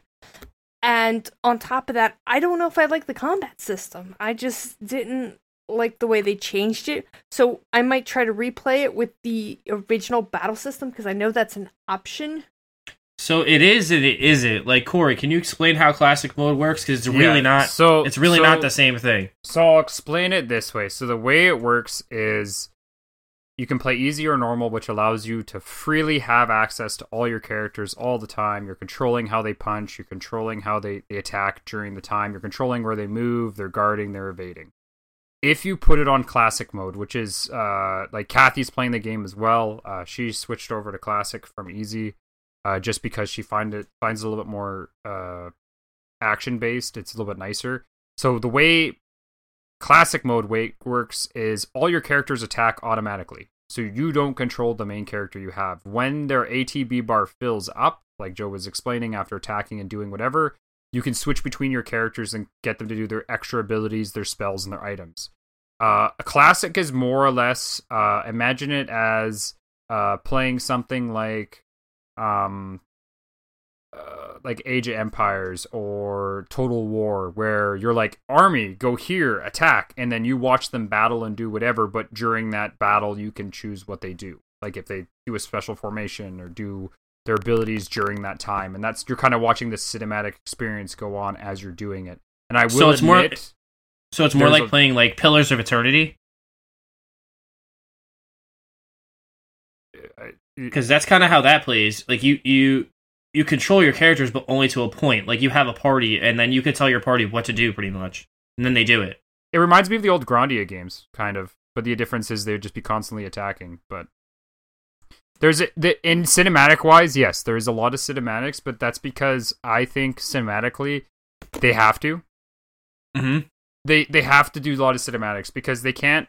And on top of that, I don't know if I like the combat system. I just didn't like the way they changed it. So I might try to replay it with the original battle system because I know that's an option. So it is and it isn't. Like Corey, can you explain how classic mode works? Because it's really Yeah, not. so- it's really so- not the same thing. So I'll explain it this way. So the way it works is you can play easy or normal, which allows you to freely have access to all your characters all the time. You're controlling how they punch, you're controlling how they, they attack during the time, you're controlling where they move, they're guarding, they're evading. If you put it on classic mode, which is uh, like Kathy's playing the game as well, uh, she switched over to classic from easy uh, just because she find it finds it a little bit more uh, action based. It's a little bit nicer. So the way classic mode works is all your characters attack automatically. So you don't control the main character you have. When their ATB bar fills up, like Joe was explaining, after attacking and doing whatever, you can switch between your characters and get them to do their extra abilities, their spells, and their items. Uh, a classic is more or less uh, imagine it as uh, playing something like um, uh, like Age of Empires or Total War, where you're like, army, go here, attack, and then you watch them battle and do whatever, but during that battle, you can choose what they do. Like if they do a special formation or do their abilities during that time. And that's, you're kind of watching this cinematic experience go on as you're doing it. And I will So it's more- So it's more like a- playing like Pillars of Eternity uh, because that's kind of how that plays. Like you you you control your characters, but only to a point. Like you have a party, and then you can tell your party what to do, pretty much, and then they do it. It reminds me of the old Grandia games, kind of. But the difference is they'd just be constantly attacking. But there's a, the in cinematic wise, yes, there is a lot of cinematics, but that's because I think cinematically they have to. Mm-hmm. They they have to do a lot of cinematics because they can't.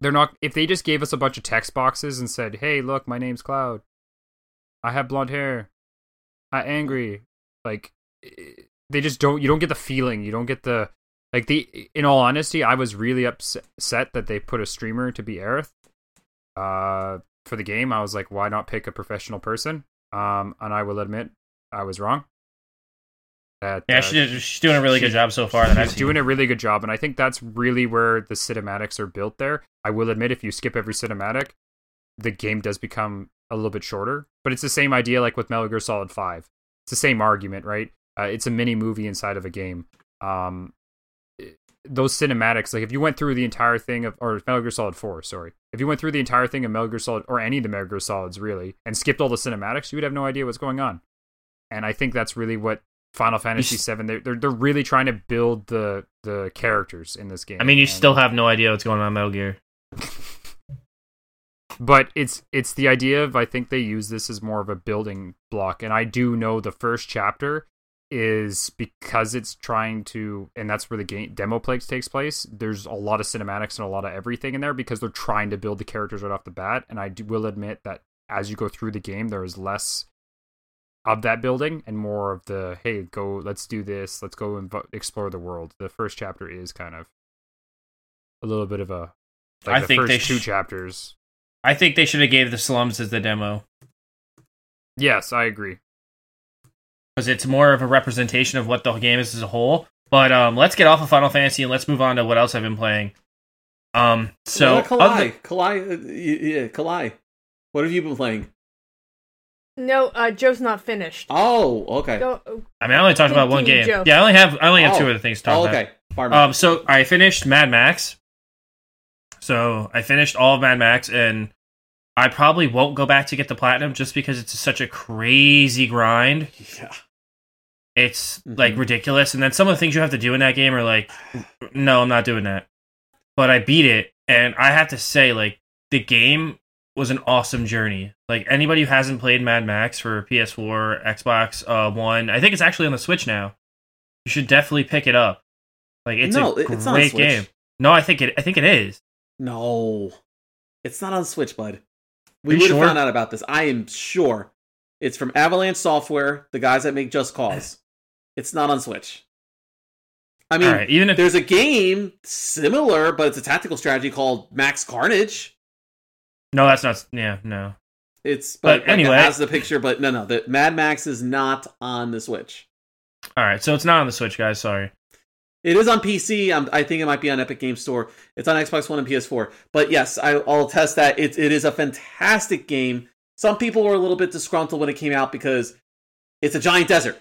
They're not. If they just gave us a bunch of text boxes and said, "Hey, look, my name's Cloud. I have blonde hair. Angry," like they just don't. You don't get the feeling. You don't get the like the in all honesty, I was really upset that they put a streamer to be Aerith. Uh, for the game, I was like, why not pick a professional person? Um, and I will admit, I was wrong. That, Yeah, uh, she did, she's doing a really she- good job so far. I've She's seen. doing a really good job, and I think that's really where the cinematics are built. There, I will admit, if you skip every cinematic, the game does become a little bit shorter. But it's the same idea, like with Metal Gear Solid Five. It's the same argument, right? Uh, it's a mini movie inside of a game. Um, it- those cinematics, like if you went through the entire thing of, or Metal Gear Solid Four, sorry, if you went through the entire thing of Metal Gear Solid, or any of the Metal Gear Solids, really, and skipped all the cinematics, you would have no idea what's going on. And I think that's really what Final Fantasy VII. They're, they're they're really trying to build the the characters in this game. I mean, you And- still have no idea what's going on in Metal Gear. But it's it's the idea of I think they use this as more of a building block, and I do know the first chapter is because it's trying to, and that's where the game demo place takes place. There's a lot of cinematics and a lot of everything in there because they're trying to build the characters right off the bat, and I do, will admit that as you go through the game, there is less of that building and more of the hey, go, let's do this, let's go and vo- explore the world. The first chapter is kind of a little bit of a. Like I the think first they two sh- chapters. I think they should have gave the slums as the demo Yes, I agree. because it's more of a representation of what the game is as a whole. But um, let's get off of Final Fantasy and let's move on to what else I've been playing. Um, so What about other- Kalai, Kalai, uh, yeah, Kalai. What have you been playing? No, uh, Joe's not finished. Oh, okay. Go, I mean, I only talked about one game. Joe. Yeah, I only have I only have two Oh. other things to talk Oh, about. okay. Um, so I finished Mad Max. So I finished all of Mad Max, and I probably won't go back to get the platinum just because it's such a crazy grind. yeah. It's like Mhm. ridiculous, and then some of the things you have to do in that game are like, no, I'm not doing that. But I beat it, and I have to say, like, the game was an awesome journey. Like anybody who hasn't played Mad Max for PS4, Xbox uh, One, I think it's actually on the Switch now. You should definitely pick it up. Like it's No, a it's great game. No, I think it. I think it is. No, it's not on Switch, bud. We would have sure? found out about this. I am sure it's from Avalanche Software, the guys that make Just Cause. It's not on Switch. I mean, right, even if there's a game similar, but it's a tactical strategy called Max Carnage. no, that's not. Yeah, no. It's But but, like, anyway. it has the picture, but no, no, the Mad Max is not on the Switch. All right, so it's not on the Switch, guys. Sorry. It is on PC. I'm, I think it might be on Epic Game Store. It's on Xbox One and PS4. But yes, I, I'll test that. It, it is a fantastic game. Some people were a little bit disgruntled when it came out because it's a giant desert.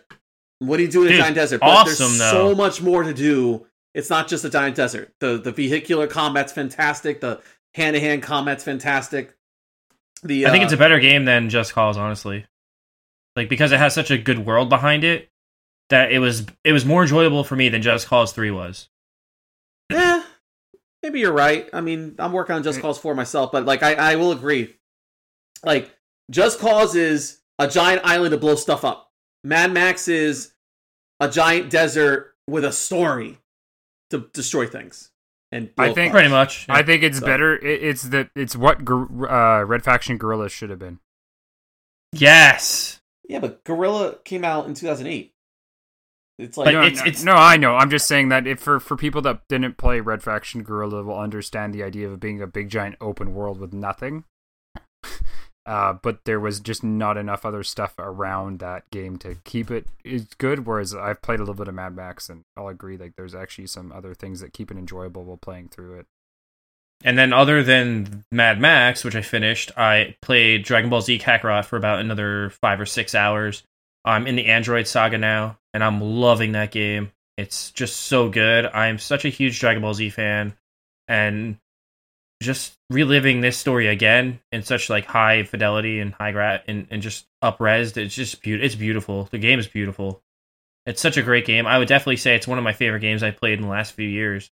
What do you do in Dude, a giant desert? But awesome, there's though. so much more to do. It's not just a giant desert. The the vehicular combat's fantastic. The hand to hand combat's fantastic. The I think uh, it's a better game than Just Cause, honestly. Like because it has such a good world behind it that it was it was more enjoyable for me than Just Cause Three was. Yeah, maybe you're right. I mean, I'm working on Just Mm. Cause 4 myself, but like I, I will agree. Like, Just Cause is a giant island to blow stuff up. Mad Max is a giant desert with a story to destroy things. And I think- cars. Pretty much. I think it's So- better. It, it's that it's what uh, Red Faction Guerrilla should have been. yes. Yeah, but Guerrilla came out in 2008. It's like no, it's- no, it's- no, I know. I'm just saying that if for for people that didn't play Red Faction Guerrilla will understand the idea of it being a big giant open world with nothing. Uh, but there was just not enough other stuff around that game to keep it is good. Whereas I've played a little bit of Mad Max, and I'll agree like there's actually some other things that keep it enjoyable while playing through it. And then other than Mad Max, which I finished, I played Dragon Ball Z Kakarot for about another five or six hours. I'm in the Android saga now, and I'm loving that game. It's just so good. I'm such a huge Dragon Ball Z fan, and just reliving this story again in such like high fidelity and high gra- and, and just upresed. It's just beautiful. It's beautiful. The game is beautiful. It's such a great game. I would definitely say it's one of my favorite games I've played in the last few years.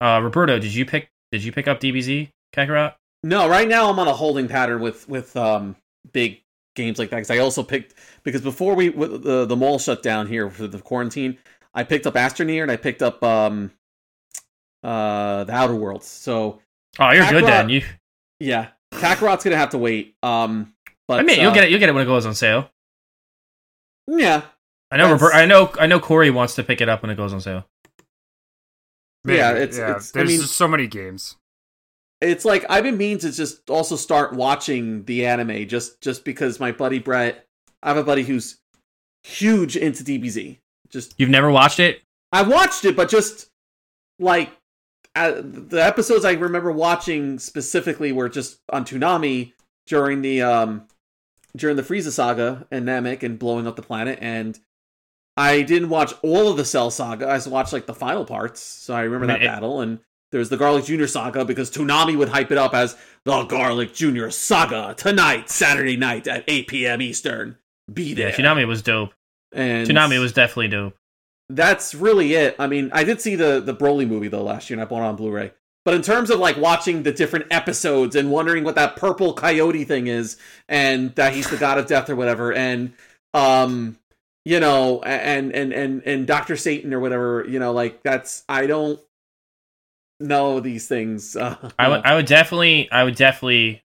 Uh, Roberto, did you pick? Did you pick up DBZ Kakarot? No, right now I'm on a holding pattern with with um big games like that because I also picked because before we with the the mall shut down here for the quarantine, I picked up Astroneer and I picked up um uh the Outer Worlds. So Oh, you're good Kakarot- then. You, yeah, Kakarot's gonna have to wait. Um, but I mean, you'll uh, get it. You'll get it when it goes on sale. Yeah, I know. Robert, I know. I know. Corey wants to pick it up when it goes on sale. Yeah, it's- it's- I there's mean- just so many games. It's like I've been meaning to just also start watching the anime just just because my buddy Brett, I have a buddy who's huge into DBZ. Just You've never watched it? I watched it, but just like uh, the episodes I remember watching specifically were just on Toonami during the um during the Frieza saga and Namek and blowing up the planet, and I didn't watch all of the Cell saga. I just watched like the final parts, so I remember I mean, that it- battle. And there's the Garlic Junior saga because Toonami would hype it up as the Garlic Junior saga tonight, Saturday night at 8 p.m. Eastern. Be there. Yeah, Toonami was dope. and Toonami was definitely dope. that's really it. I mean, I did see the the Broly movie though last year, and I bought it on Blu-ray. But in terms of like watching the different episodes and wondering what that purple coyote thing is, and that he's the god of death or whatever, and um, you know, and and and and Doctor Satan or whatever, you know, like that's I don't know these things. Uh, I would. I would definitely. I would definitely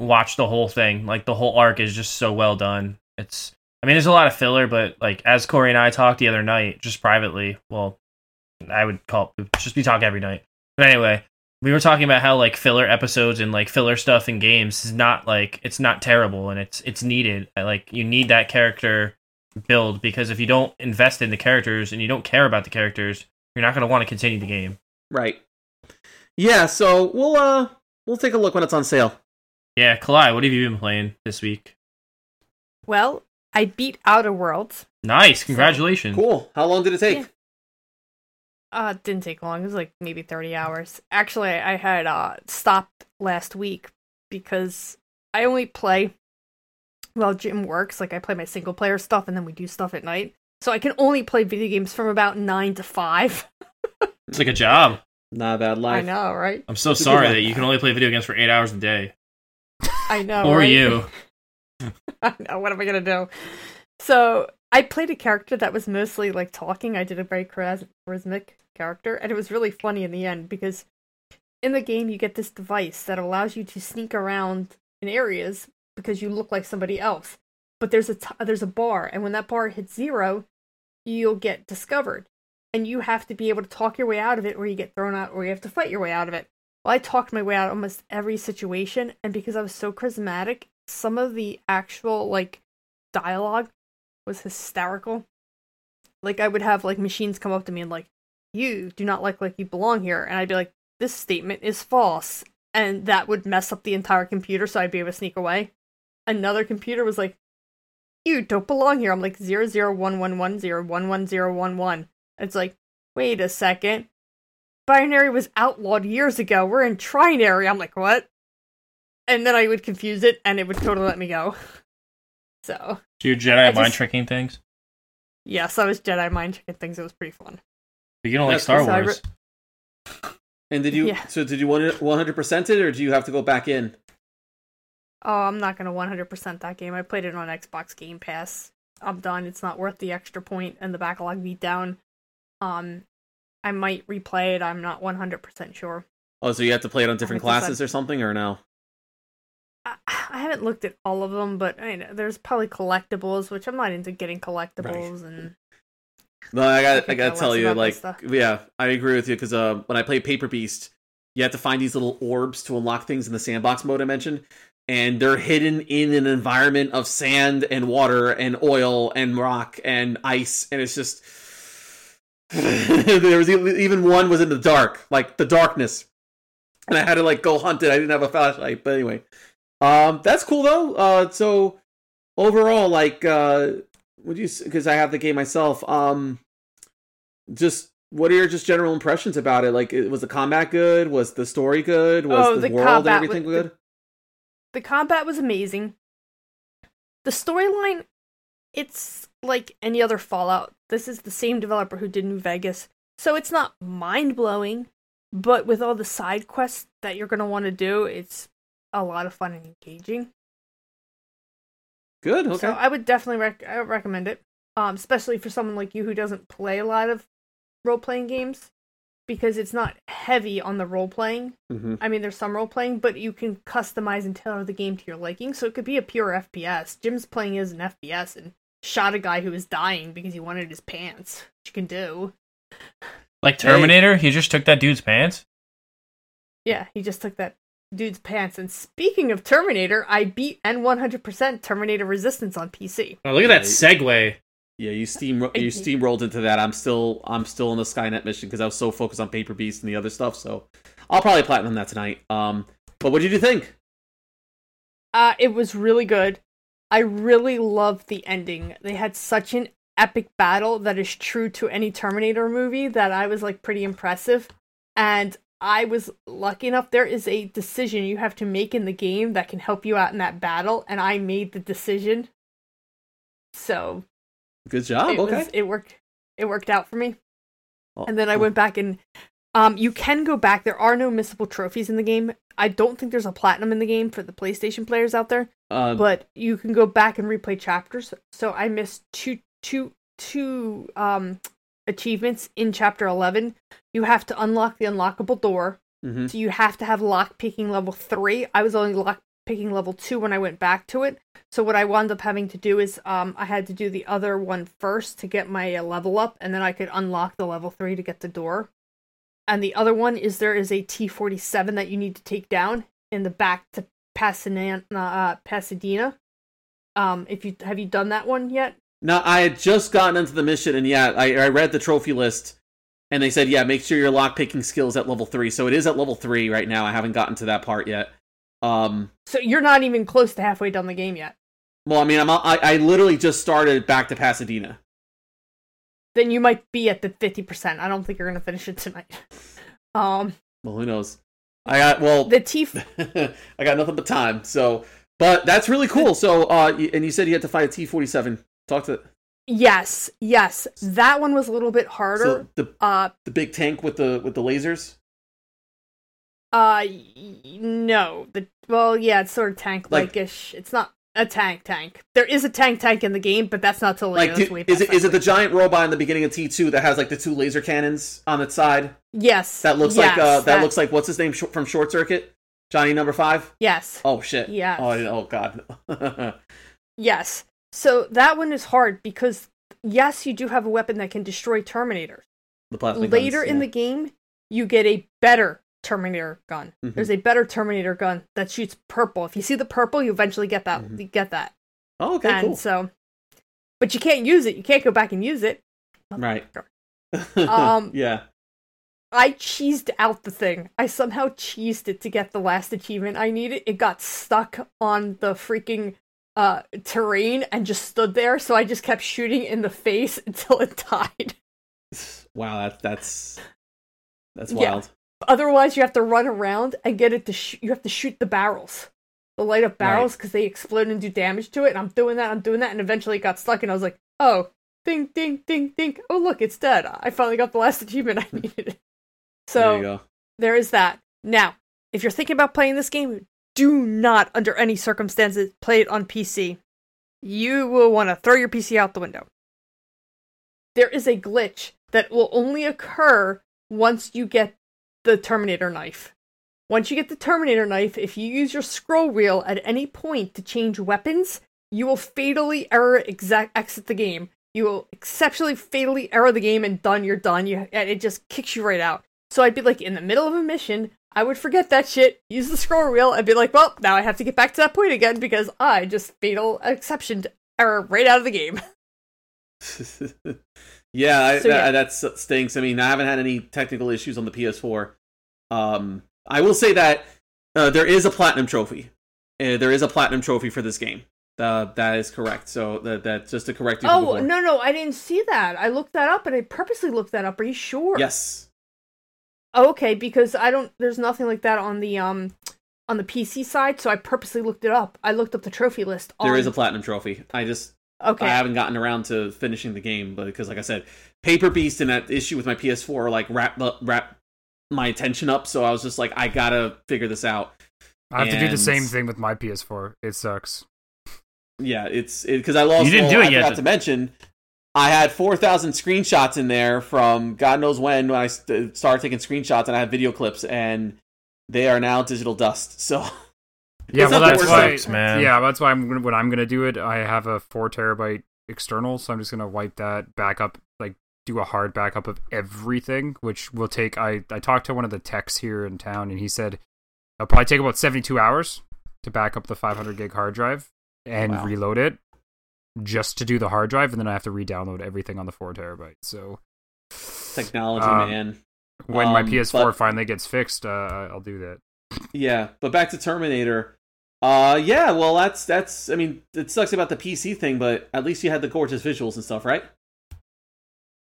watch the whole thing. Like the whole arc is just so well done. It's. I mean, there's a lot of filler, but like as Corey and I talked the other night, just privately. Well, I would call just we talk every night. But anyway, we were talking about how like filler episodes and like filler stuff in games is not like it's not terrible and it's it's needed. Like you need that character build because if you don't invest in the characters and you don't care about the characters, you're not going to want to continue the game. right. Yeah, so we'll uh we'll take a look when it's on sale. Yeah, Kalai, what have you been playing this week? Well, I beat Outer Worlds. Nice, congratulations. Cool. How long did it take? Yeah. Uh, it didn't take long. It was like maybe 30 hours. Actually, I had uh stopped last week because I only play while Jim works. Like I play my single player stuff and then we do stuff at night. So I can only play video games from about 9 to 5. It's like a job. Not a bad life. I know, right? I'm so It's a good sorry that you can only play video games for eight hours a day. I know. or right? you. I know. What am I gonna do? So I played a character that was mostly like talking. I did a very charis- charismatic character, and it was really funny in the end because in the game you get this device that allows you to sneak around in areas because you look like somebody else. But there's a t- there's a bar, and when that bar hits zero, you'll get discovered, and you have to be able to talk your way out of it, or you get thrown out, or you have to fight your way out of it. Well, I talked my way out of almost every situation, and because I was so charismatic, some of the actual like dialogue was hysterical. Like I would have like machines come up to me and like, you do not look like you belong here, and I'd be like, this statement is false, and that would mess up the entire computer, so I'd be able to sneak away. Another computer was like, you don't belong here. I'm like zero zero one one one zero one one zero one one. It's like, wait a second. Binary was outlawed years ago. We're in trinary. I'm like, what? And then I would confuse it, and it would totally let me go. So So you're Jedi I mind just- tricking things. yes, I was Jedi mind tricking things. It was pretty fun. But you don't like Star cool. So I Wars. And did you? Yeah. So did you want one hundred percent it, or do you have to go back in? Oh, I'm not gonna 100% that game. I played it on Xbox Game Pass. I'm done. It's not worth the extra point and the backlog beat down. Um, I might replay it. I'm not 100% sure. Oh, so you have to play it on different classes or something, or no? I, I haven't looked at all of them, but I know there's probably collectibles, which I'm not into getting collectibles and No, I got. I could gotta tell you, like, yeah, I agree with you because uh, when I play Paper Beast, you have to find these little orbs to unlock things in the sandbox mode I mentioned, and they're hidden in an environment of sand and water and oil and rock and ice, and it's just. there was even one was in the dark, like the darkness, and I had to like go hunt it. I didn't have a flashlight, but anyway, um, that's cool though. Uh, so overall, like, uh, would you? Because I have the game myself. Um, just what are your just general impressions about it? Like, was the combat good? Was the story good? Was Oh, the, the world and everything was- the- good? the combat was amazing. The storyline, it's like any other Fallout. This is the same developer who did New Vegas, so it's not mind blowing, but with all the side quests that you're gonna want to do, it's a lot of fun and engaging. Good. Okay. So I would definitely rec- I would recommend it, um, especially for someone like you who doesn't play a lot of role playing games, because it's not heavy on the role playing. hmm I mean, there's some role playing, but you can customize and tailor the game to your liking. So it could be a pure FPS. Jim's playing as an FPS and shot a guy who was dying because he wanted his pants. Which you can do. Like Terminator, he just took that dude's pants. Yeah, he just took that dude's pants. And speaking of Terminator, I beat N100% Terminator Resistance on PC. Oh, look at that segue. Yeah, you steam you steamrolled into that. I'm still I'm still in the Skynet mission because I was so focused on Paper Beast and the other stuff. So I'll probably platinum that tonight. Um, but what did you think? Uh, it was really good. I really loved the ending. They had such an epic battle that is true to any Terminator movie that I was like pretty impressive. And I was lucky enough there is a decision you have to make in the game that can help you out in that battle and I made the decision. So, Good job. it okay. was it worked it worked out for me. Oh, And then I oh, went back and um you can go back. There are no missable trophies in the game. I don't think there's a platinum in the game for the PlayStation players out there uh, but you can go back and replay chapters. So I missed two two two um achievements in chapter 11. You have to unlock the unlockable door. mhm. So you have to have lock picking level 3. I was only lock picking level 2 when I went back to it. So what I wound up having to do is um I had to do the other one first to get my uh, level up and then I could unlock the level 3 to get the door. And the other one is there is a T47 that you need to take down in the back to Pasadena. Uh, Pasadena. Um, if you have you done that one yet? No, I had just gotten into the mission, and yeah, I, I read the trophy list, and they said, yeah, make sure your lock picking skills at level three. So it is at level three right now. I haven't gotten to that part yet. Um, So you're not even close to halfway done the game yet. well, I mean, I'm I, I literally just started back to Pasadena. Then you might be at the fifty percent. I don't think you're gonna finish it tonight. Um, Well, who knows? I got well. the T. I got nothing but time. So, but that's really cool. So, uh, and you said you had to fight a T forty seven. Talk to Yes, yes, that one was a little bit harder. so the uh, the big tank with the with the lasers. uh, no, the well, yeah, it's sort of tank like ish. It's not a tank tank. There is a tank tank in the game, but that's not till later. Like, do- is it is it the giant robot in the beginning of T two that has like the two laser cannons on its side? Yes, That looks like uh, yes, that, looks like what's his name from Short Circuit? Johnny Number Five. yes. Oh shit. Yes. Oh, oh god. Yes. So that one is hard because yes, you do have a weapon that can destroy Terminators. the plastic. Later guns, in yeah. the game, you get a better Terminator gun. Mhm. There's a better Terminator gun that shoots purple. If you see the purple, you eventually get that. Mhm. You get that. Oh, okay, and cool. so, but you can't use it. You can't go back and use it. Right. Um, yeah. I cheesed out the thing. I somehow cheesed it to get the last achievement I needed. It got stuck on the freaking uh terrain and just stood there, so I just kept shooting in the face until it died. Wow, that, that's that's Yeah. Otherwise, you have to run around and get it to sh- you have to shoot the barrels. The light up barrels because they explode and do damage to it. And I'm doing that, I'm doing that, and eventually it got stuck and I was like, "Oh, ding ding ding ding. Oh, look, it's dead. I finally got the last achievement I needed." So, there you go. there is that. Now, if you're thinking about playing this game, do not, under any circumstances, play it on PC. You will want to throw your PC out the window. There is a glitch that will only occur once you get the Terminator knife. Once you get the Terminator knife, if you use your scroll wheel at any point to change weapons, you will fatally error exact exit the game. You will exceptionally fatally error the game and done. You're done. You and it just kicks you right out. So I'd be like in the middle of a mission, I would forget that shit, use the scroll wheel, and be like, well, now I have to get back to that point again because I just fatal exception error right out of the game. yeah, I, So, yeah. that that stinks. I mean, I haven't had any technical issues on the PS4. Um, I will say that uh, there is a platinum trophy. Uh, there is a platinum trophy for this game. Uh, that is correct. So that that just to correct you. Oh no, no, I didn't see that. I looked that up and I purposely looked that up. Are you sure? Yes. Oh, okay, because I don't. There's nothing like that on the um on the PC side, so I purposely looked it up. I looked up the trophy list. On... There is a platinum trophy. I just okay. I haven't gotten around to finishing the game, but because like I said, Paper Beast and that issue with my PS4 like wrap wrap my attention up. So I was just like, I gotta figure this out. I have to do the same thing with my PS4. It sucks. Yeah, it's because I lost. You didn't well, do it I yet, Forgot to mention, I had four thousand screenshots in there from God knows when when I st- started taking screenshots, and I have video clips, and they are now digital dust. So Yeah, well, that's why. sucks, man. Yeah, that's why I'm gonna, when I'm gonna do it. I have a four terabyte external, so I'm just gonna wipe that back up, like do a hard backup of everything, which will take. I I talked to one of the techs here in town, and he said it'll probably take about 72 hours to back up the 500 gig hard drive and Wow. reload it, just to do the hard drive, and then I have to re-download everything on the four terabyte. So technology, Um, man. when my Um, PS4 but- finally gets fixed, uh, I'll do that. Yeah, but back to Terminator. Uh, yeah, well, that's that's. I mean, it sucks about the PC thing, but at least you had the gorgeous visuals and stuff, right?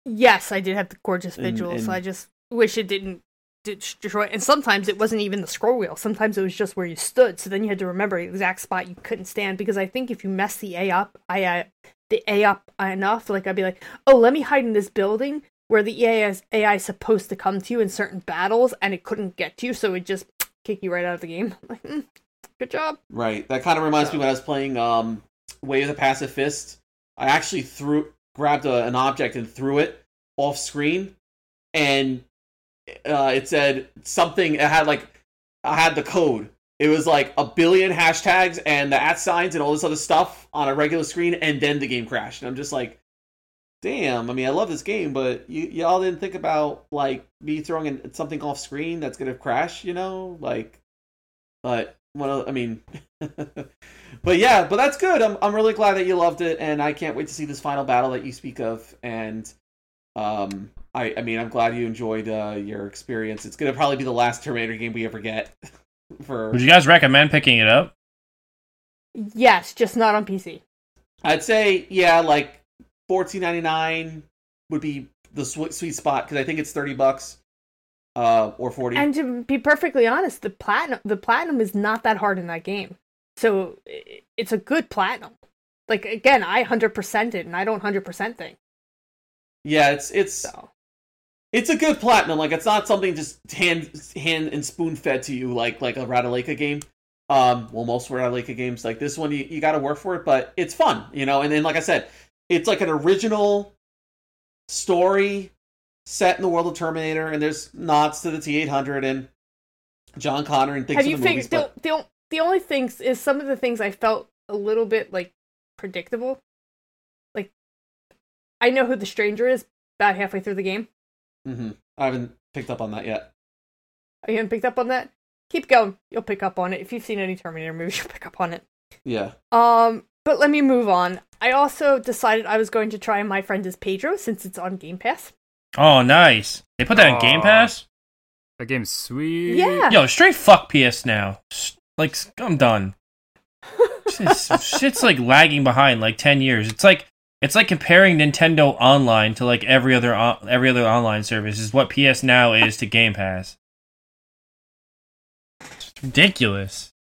Yes, I did have the gorgeous And- visuals. and- I just wish it didn't destroy. And sometimes it wasn't even the scroll wheel. Sometimes it was just where you stood. So then you had to remember the exact spot you couldn't stand. Because I think if you mess the A up, I uh, the A up enough, like I'd be like, oh, let me hide in this building where the AI is, AI is supposed to come to you in certain battles, and it couldn't get to you, so it just kick you right out of the game. Like, mm, good job. Right. That kind of reminds me when I was playing um, Way of the Passive Fist. I actually threw grabbed a, an object and threw it off screen, and uh, it said something. It had like I had the code. It was like a billion hashtags and the at signs and all this other stuff on a regular screen, and then the game crashed. And I'm just like, damn. I mean, I love this game, but you y'all didn't think about like me throwing in something off screen that's gonna crash. You know, like, but well, I mean, but yeah, but that's good. I'm I'm really glad that you loved it, and I can't wait to see this final battle that you speak of. And um, I I mean, I'm glad you enjoyed uh, your experience. It's gonna probably be the last Terminator game we ever get. For Would you guys recommend picking it up? Yes, just not on PC. I'd say yeah, like fourteen ninety nine would be the sweet sweet spot because I think it's thirty bucks, uh, or forty. And to be perfectly honest, the platinum the platinum is not that hard in that game. So it's a good platinum. Like again, I hundred percent it, and I don't hundred percent thing. yeah, it's it's So it's a good platinum. Like it's not something just hand hand and spoon fed to you like like a Ratalaika game. Um, well, most Ratalaika games like this one, you, you got to work for it, but it's fun, you know. And then, like I said, it's like an original story set in the world of Terminator, and there's nods to the T eight hundred and John Connor and things have you the figured the, the the only things is some of the things I felt a little bit like predictable. Like I know who the stranger is about halfway through the game. Mhm. I haven't picked up on that yet. You haven't picked up on that? Keep going. You'll pick up on it. If you've seen any Terminator movies, you'll pick up on it. Yeah, Um, but let me move on. I also decided I was going to try My Friend is Pedro since it's on Game Pass. Oh, nice. They put that in Game Pass. That game's sweet. Yeah. Yo, straight fuck PS now. Like, I'm done. Shit's, shit's like lagging behind like ten years. It's like it's like comparing Nintendo Online to like every other on- every other online service. Is what PS Now is to Game Pass. It's ridiculous.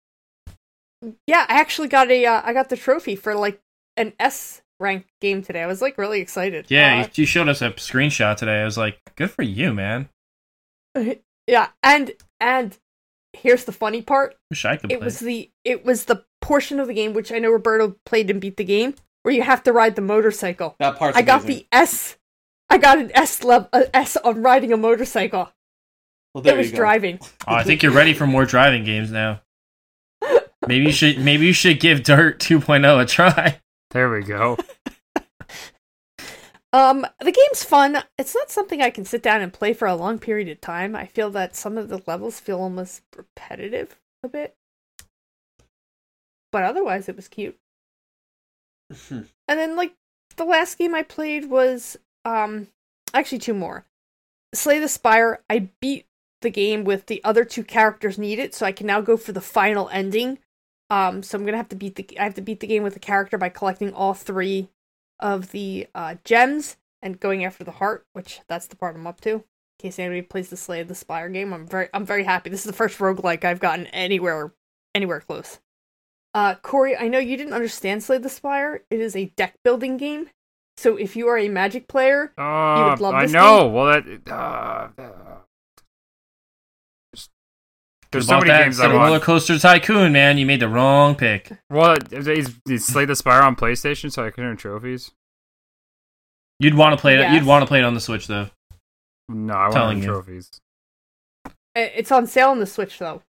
Yeah, I actually got a uh, I got the trophy for like an S rank game today. I was like really excited. Yeah, Uh, you, you showed us a screenshot today. I was like, good for you, man. yeah, and and here's the funny part. Wish I could It play. was the it was the portion of the game which I know Roberto played and beat the game where you have to ride the motorcycle. That part. I got the S. I got an S level S on riding a motorcycle. Well, there it was you go. driving. Oh, I think you're ready for more driving games now. Maybe you should maybe you should give Dirt 2.0 a try. There we go. Um, the game's fun. It's not something I can sit down and play for a long period of time. I feel that some of the levels feel almost repetitive a bit. But otherwise, it was cute. And then, like, the last game I played was, um, actually two more. Slay the Spire. I beat the game with the other two characters needed, so I can now go for the final ending. Um, so I'm gonna have to beat the I have to beat the game with the character by collecting all three of the uh, gems and going after the heart, which that's the part I'm up to. In case anybody plays the Slay of the Spire game, I'm very I'm very happy. This is the first roguelike I've gotten anywhere anywhere close. Uh, Corey, I know you didn't understand Slay the Spire. It is a deck building game. So if you are a Magic player, Uh, would love I this know. Well, that. Uh, uh, there's so many that, games I of Roller want. Coaster Tycoon, man, you made the wrong pick. Well, is, is Slay the Spire on PlayStation so I can earn trophies? You'd want to play it. Yes. You'd want to play it on the Switch though. No, I want to Telling trophies. it's on sale on the Switch though.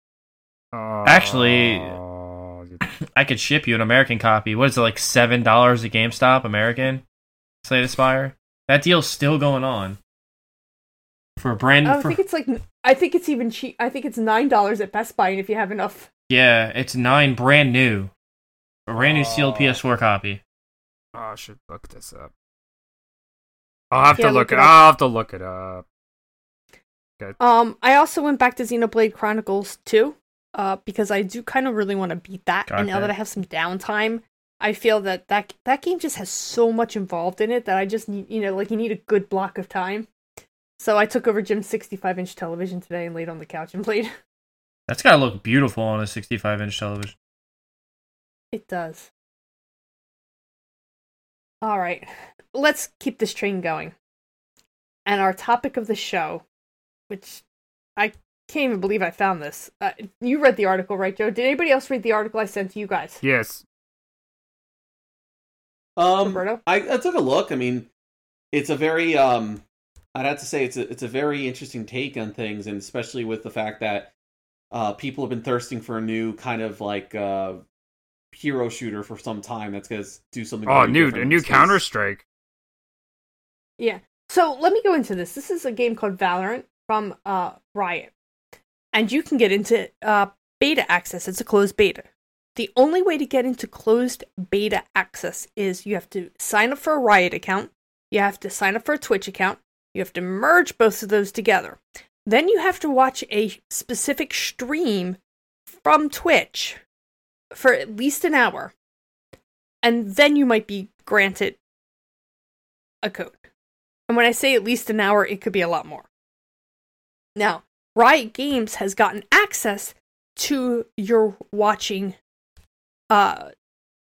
Oh, Actually- you- I could ship you an American copy. What is it like seven dollars at GameStop American? Slay the Spire. That deal's still going on. For a brand, I for, think it's like I think it's even cheap. I think it's nine dollars at Best Buy, and if you have enough, yeah, it's nine brand new, a brand new sealed Oh. PS4 copy. oh, I should look this up. I'll have Yeah, to look look it it. up. I'll have to look it up. Okay. um, I also went back to Xenoblade Chronicles 2, uh, because I do kind of really want to beat that. Got and now that. that I have some downtime, I feel that that that game just has so much involved in it that I just need, you know, like you need a good block of time. So I took over Jim's 65 inch television today and laid on the couch and played. That's gotta look beautiful on a 65 inch television. It does. All right, let's keep this train going. And our topic of the show, which I can't even believe I found this. Uh, you read the article, right, Joe? Did anybody else read the article I sent to you guys? Yes. Um, Roberto? I, I took a look. I mean, it's a very um, I'd have to say it's a it's a very interesting take on things, and especially with the fact that uh, people have been thirsting for a new kind of like uh, hero shooter for some time. That's gonna do something. Oh, new a new. Counter Strike. Yeah. So let me go into this. This is a game called Valorant from uh, Riot, and you can get into uh, beta access. It's a closed beta. The only way to get into closed beta access is you have to sign up for a Riot account, you have to sign up for a Twitch account, you have to merge both of those together. Then you have to watch a specific stream from Twitch for at least an hour. And then you might be granted a code. And when I say at least an hour, it could be a lot more. Now, Riot Games has gotten access to your watching uh,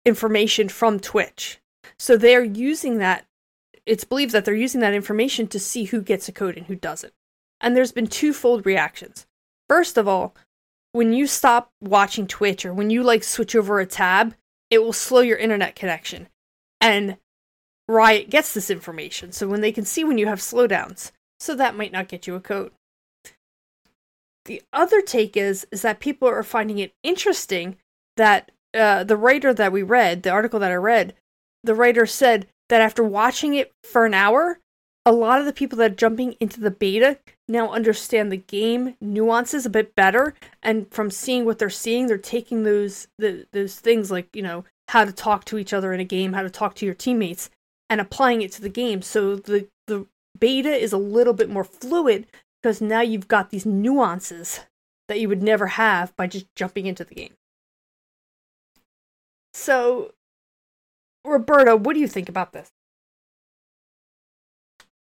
information from Twitch. So they're using that. It's believed that they're using that information to see who gets a code and who doesn't. And there's been twofold reactions. First of all, when you stop watching Twitch or when you like switch over a tab, it will slow your internet connection. And Riot gets this information, so when they can see when you have slowdowns, so that might not get you a code. The other take is is that people are finding it interesting that uh, the writer that we read, the article that I read, the writer said that after watching it for an hour, a lot of the people that are jumping into the beta now understand the game nuances a bit better, and from seeing what they're seeing, they're taking those the, those things like you know how to talk to each other in a game, how to talk to your teammates, and applying it to the game. So the the beta is a little bit more fluid because now you've got these nuances that you would never have by just jumping into the game. So, Roberto, what do you think about this?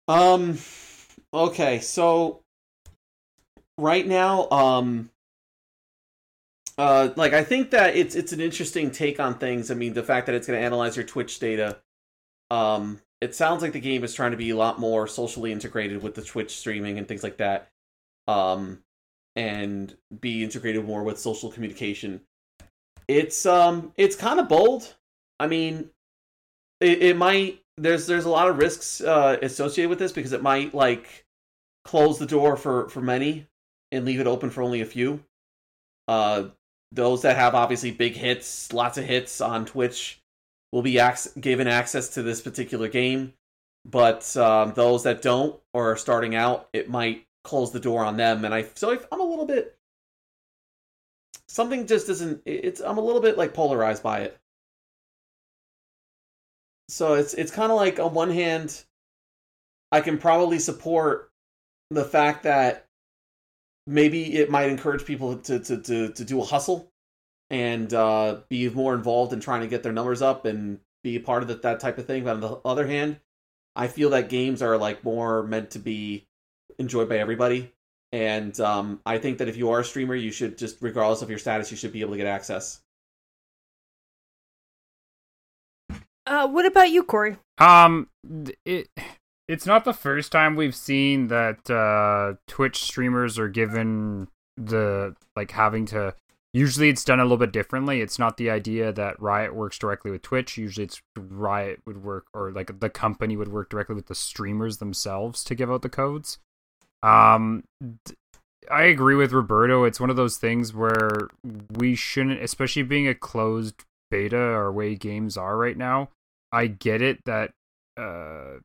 Um okay, so right now um uh like I think that it's it's an interesting take on things. I mean, the fact that it's going to analyze your Twitch data um it sounds like the game is trying to be a lot more socially integrated with the Twitch streaming and things like that. Um and be integrated more with social communication. It's um it's kind of bold. I mean, it, it might there's there's a lot of risks uh, associated with this because it might like close the door for for many and leave it open for only a few. Uh, those that have obviously big hits, lots of hits on Twitch, will be ac- given access to this particular game. But um, those that don't or are starting out, it might close the door on them. And I so I'm a little bit something just isn't. It's I'm a little bit like polarized by it. So it's it's kind of like on one hand, I can probably support the fact that maybe it might encourage people to to to, to do a hustle and uh, be more involved in trying to get their numbers up and be a part of the, that type of thing. But on the other hand, I feel that games are like more meant to be enjoyed by everybody. And um, I think that if you are a streamer, you should just, regardless of your status, you should be able to get access. Uh, what about you, Corey? Um, it it's not the first time we've seen that uh, Twitch streamers are given the like having to. Usually, it's done a little bit differently. It's not the idea that Riot works directly with Twitch. Usually, it's Riot would work or like the company would work directly with the streamers themselves to give out the codes. Um, I agree with Roberto. It's one of those things where we shouldn't, especially being a closed beta or way games are right now. I get it that uh,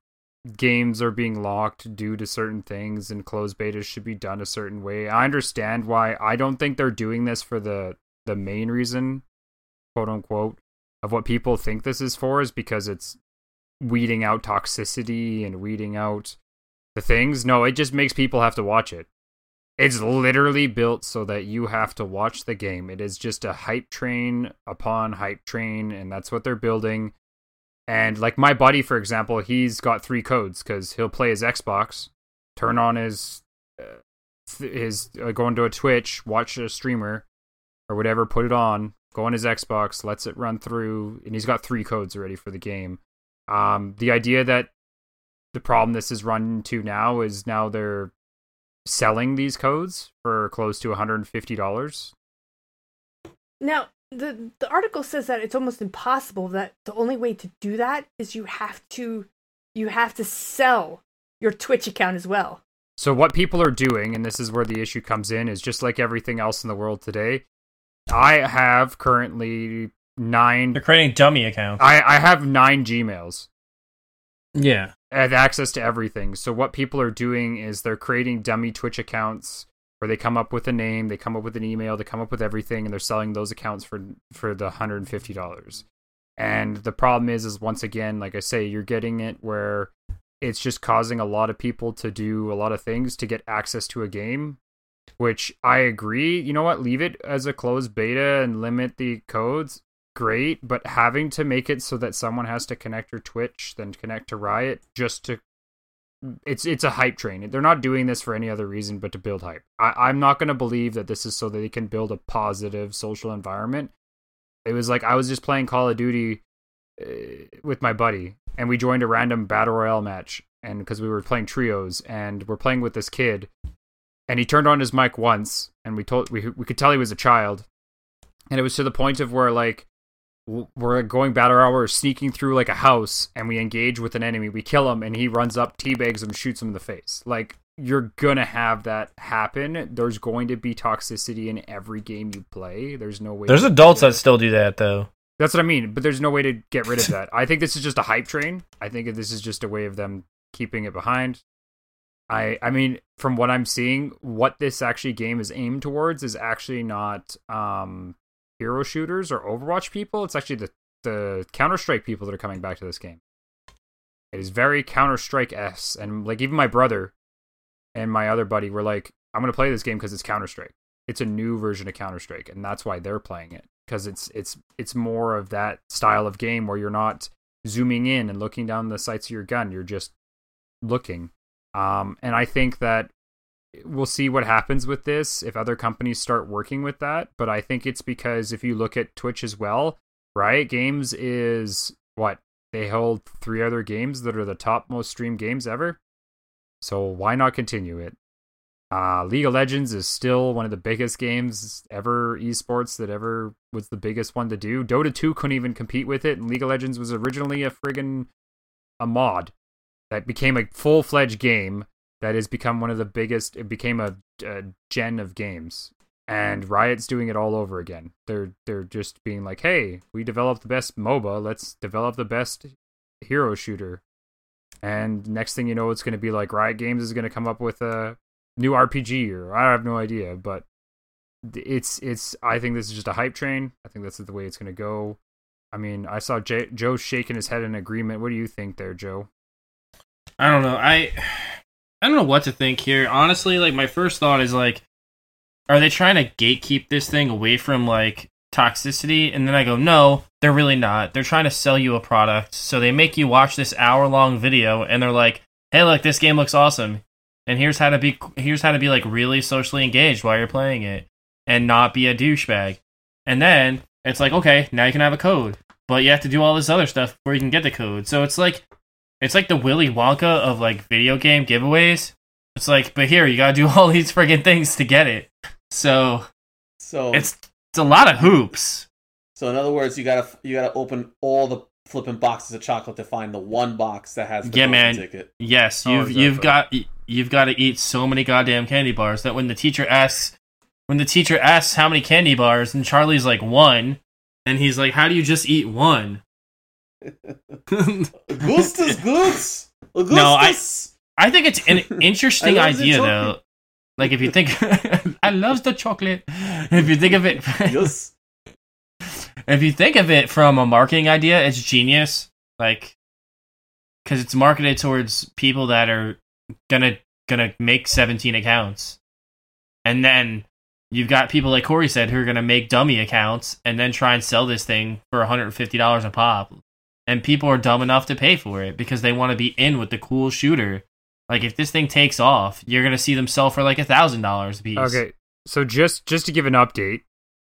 games are being locked due to certain things and closed betas should be done a certain way. I understand why. I don't think they're doing this for the the main reason, quote unquote, of what people think this is for is because it's weeding out toxicity and weeding out the things. No, it just makes people have to watch it. It's literally built so that you have to watch the game. It is just a hype train upon hype train, and that's what they're building. And like my buddy, for example, he's got three codes because he'll play his Xbox, turn on his uh, his uh, go into a Twitch, watch a streamer or whatever, put it on, go on his Xbox, lets it run through, and he's got three codes already for the game. Um, the idea that the problem this is run into now is now they're selling these codes for close to $150. Now, the the article says that it's almost impossible that the only way to do that is you have to you have to sell your Twitch account as well. So what people are doing and this is where the issue comes in is just like everything else in the world today. I have currently 9 They're creating dummy accounts. I I have 9 Gmails. yeah. I have access to everything. So what people are doing is they're creating dummy Twitch accounts where they come up with a name, they come up with an email, they come up with everything, and they're selling those accounts for for the hundred and fifty dollars. And the problem is, is once again, like I say, you're getting it where it's just causing a lot of people to do a lot of things to get access to a game, which I agree. You know what? Leave it as a closed beta and limit the codes. Great, but having to make it so that someone has to connect your Twitch, then connect to Riot just to it's it's a hype train. They're not doing this for any other reason but to build hype. I, I'm not going to believe that this is so that they can build a positive social environment. It was like I was just playing Call of Duty uh, with my buddy, and we joined a random battle royale match, and because we were playing trios, and we're playing with this kid, and he turned on his mic once, and we told we we could tell he was a child, and it was to the point of where like we're going battle hour, we're sneaking through like a house, and we engage with an enemy. We kill him, and he runs up, teabags him, shoots him in the face. Like you're gonna have that happen. There's going to be toxicity in every game you play. There's no way. There's adults that still do that though. That's what I mean. But there's no way to get rid of that. I think this is just a hype train. I think this is just a way of them keeping it behind. I I mean, from what I'm seeing, what this actually game is aimed towards is actually not um hero shooters or Overwatch people. It's actually the the Counter Strike people that are coming back to this game. It is very Counter Strike s, and like even my brother and my other buddy were like, "I'm gonna play this game because it's Counter Strike. It's a new version of Counter Strike, and that's why they're playing it because it's it's it's more of that style of game where you're not zooming in and looking down the sights of your gun. You're just looking. Um, and I think that we'll see what happens with this if other companies start working with that. But I think it's because if you look at Twitch as well, Riot Games is what they hold three other games that are the top most streamed games ever. So why not continue it? Uh, League of Legends is still one of the biggest games ever, esports that ever was the biggest one to do. Dota 2 couldn't even compete with it, and League of Legends was originally a friggin' a mod that became a full fledged game that has become one of the biggest. It became a, a gen of games, and mm. Riot's doing it all over again. They're they're just being like, hey, we developed the best MOBA, let's develop the best hero shooter. And next thing you know, it's going to be like Riot Games is going to come up with a new RPG, or I have no idea, but it's it's. I think this is just a hype train. I think that's the way it's going to go. I mean, I saw J- Joe shaking his head in agreement. What do you think there, Joe? I don't know. I I don't know what to think here. Honestly, like my first thought is like are they trying to gatekeep this thing away from like toxicity? And then I go, no, they're really not. They're trying to sell you a product. So they make you watch this hour long video and they're like, hey, look, this game looks awesome. And here's how to be here's how to be like really socially engaged while you're playing it and not be a douchebag. And then it's like, okay, now you can have a code. But you have to do all this other stuff before you can get the code. So it's like it's like the Willy Wonka of like video game giveaways. It's like, but here you gotta do all these friggin' things to get it. So So it's it's a lot of hoops. so in other words, you gotta you gotta open all the flipping boxes of chocolate to find the one box that has the Yeah, man. ticket. Yes, Oh, you've you've got you've got to eat so many goddamn candy bars that when the teacher asks when the teacher asks how many candy bars and Charlie's like one and he's like how do you just eat one? Augustus Goods. Augustus. No, I- I think it's an interesting I love the idea though. Like if you think I love the chocolate. If you think of it yes. if you think of it from a marketing idea, it's genius. Like, because it's marketed towards people that are gonna gonna make seventeen accounts, and then you've got people like Corey said who are gonna make dummy accounts and then try and sell this thing for one hundred and fifty dollars a pop, and people are dumb enough to pay for it because they want to be in with the cool shooter. Like, if this thing takes off, you're gonna see them sell for like a thousand dollars a piece. Okay, so just just to give an update,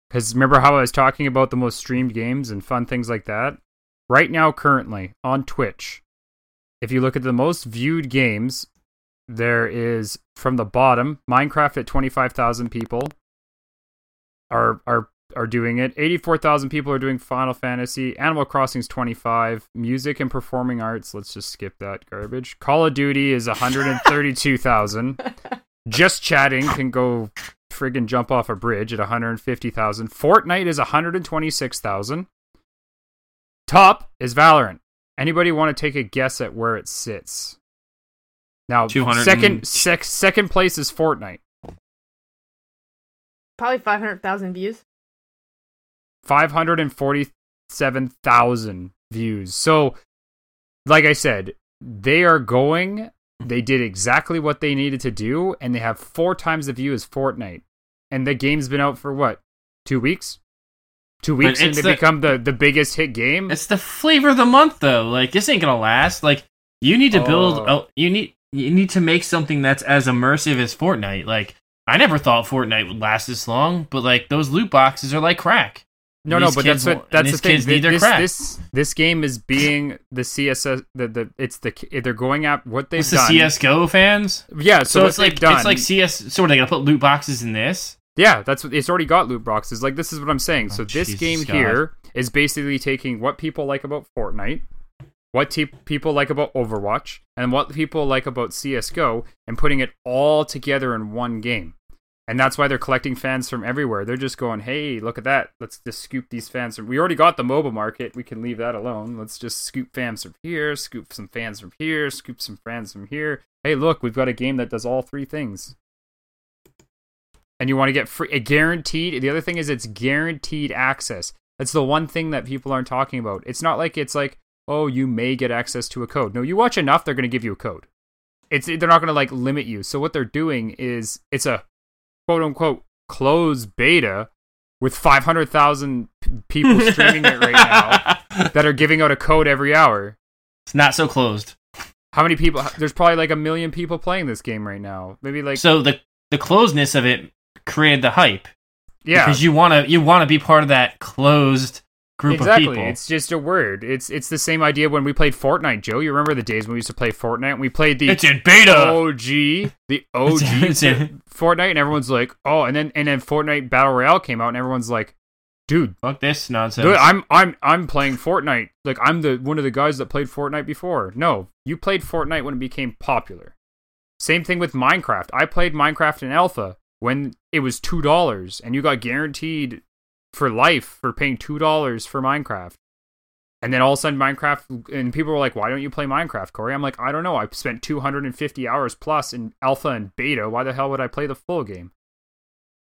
because remember how I was talking about the most streamed games and fun things like that. Right now, currently on Twitch, if you look at the most viewed games, there is from the bottom Minecraft at twenty five thousand people are are are doing it. Eighty four thousand people are doing Final Fantasy. Animal Crossing's twenty five. Music and performing arts. Let's just skip that garbage. Call of Duty is one hundred and thirty two thousand. Just chatting can go friggin' jump off a bridge at 150,000. Fortnite is 126,000. Top is Valorant. Anybody want to take a guess at where it sits? Now, 200 second and- sec, second place is Fortnite. Probably 500,000 views. 547,000 views. So, like I said, they are going. They did exactly what they needed to do, and they have four times the view as Fortnite. And the game's been out for what? Two weeks? Two weeks, and they the- become the, the biggest hit game? It's the flavor of the month, though. Like this ain't gonna last. Like you need to build. Oh. Oh, you need you need to make something that's as immersive as Fortnite. Like I never thought Fortnite would last this long, but like those loot boxes are like crack. No, no, but that's what that's the thing. This, this this game is being the CSS the, the it's the they're going at what they've It's the done. CS:GO fans. yeah, so, So, it's like done, it's like CS. So are they gonna put loot boxes in this? Yeah, that's what it's already got loot boxes. Like this is what I'm saying. Oh, so Oh, this Jesus game God. here is basically taking what people like about Fortnite, what te- people like about Overwatch, and what people like about CS:GO, and putting it all together in one game. And that's why they're collecting fans from everywhere. They're just going, "Hey, look at that! Let's just scoop these fans. We already got the mobile market. We can leave that alone. Let's just scoop fans from here, scoop some fans from here, scoop some fans from here. Hey, look, we've got a game that does all three things." and you want to get free a guaranteed the other thing is it's guaranteed access That's the one thing that people aren't talking about. It's not like it's like, oh, you may get access to a code. No, you watch enough, they're going to give you a code. It's they're not going to like limit you. So what they're doing is it's a quote unquote closed beta with 500,000 p- people streaming it right now that are giving out a code every hour. It's not so closed. How many people? There's probably like a million people playing this game right now. Maybe like so the the closedness of it created the hype yeah, because you want to you want to be part of that closed group exactly. of people. It's just a word. It's it's the same idea when we played Fortnite. Joe, you remember the days when we used to play Fortnite? We played the It's in beta. OG, the OG It's in- Fortnite, and everyone's like, oh, and then and then Fortnite Battle Royale came out, and everyone's like, dude, Fuck this nonsense. dude, I'm I'm I'm playing Fortnite. Like I'm the one of the guys that played Fortnite before. No, you played Fortnite when it became popular. Same thing with Minecraft. I played Minecraft in alpha when it was two dollars, and you got guaranteed for life for paying two dollars for Minecraft. And then all of a sudden, Minecraft, and people were like, "Why don't you play Minecraft, Corey?" I'm like, "I don't know. I spent 250 hours plus in alpha and beta. Why the hell would I play the full game?"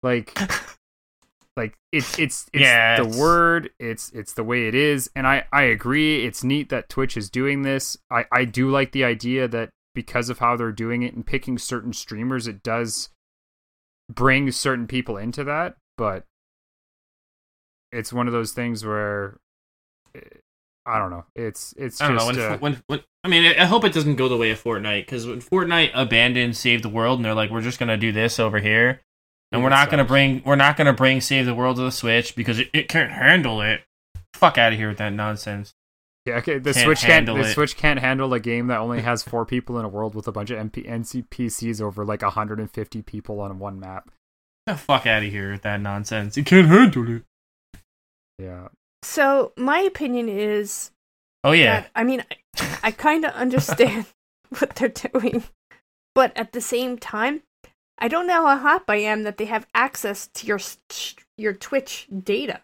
Like, like it's it's it's Yeah, the it's- word. It's it's the way it is, and I I agree. It's neat that Twitch is doing this. I I do like the idea that because of how they're doing it and picking certain streamers, it does bring certain people into that, but it's one of those things where eh, I don't know. It's it's I don't just know when, uh, when, when I mean I hope it doesn't go the way of Fortnite because when Fortnite abandoned Save the World and they're like we're just gonna do this over here and we're not gonna bring we're not gonna bring Save the World to the Switch because it, it can't handle it. Fuck out of here with that nonsense. yeah, okay. The can't Switch can't handle the it. Switch can't handle a game that only has four people in a world with a bunch of MP, NCPCs over like 150 people on one map. The fuck out of here with that nonsense. It can't handle it. Yeah, So my opinion is Oh yeah, that I mean I, I kind of understand what they're doing, but at the same time, I don't know how hot I am that they have access to your your Twitch data.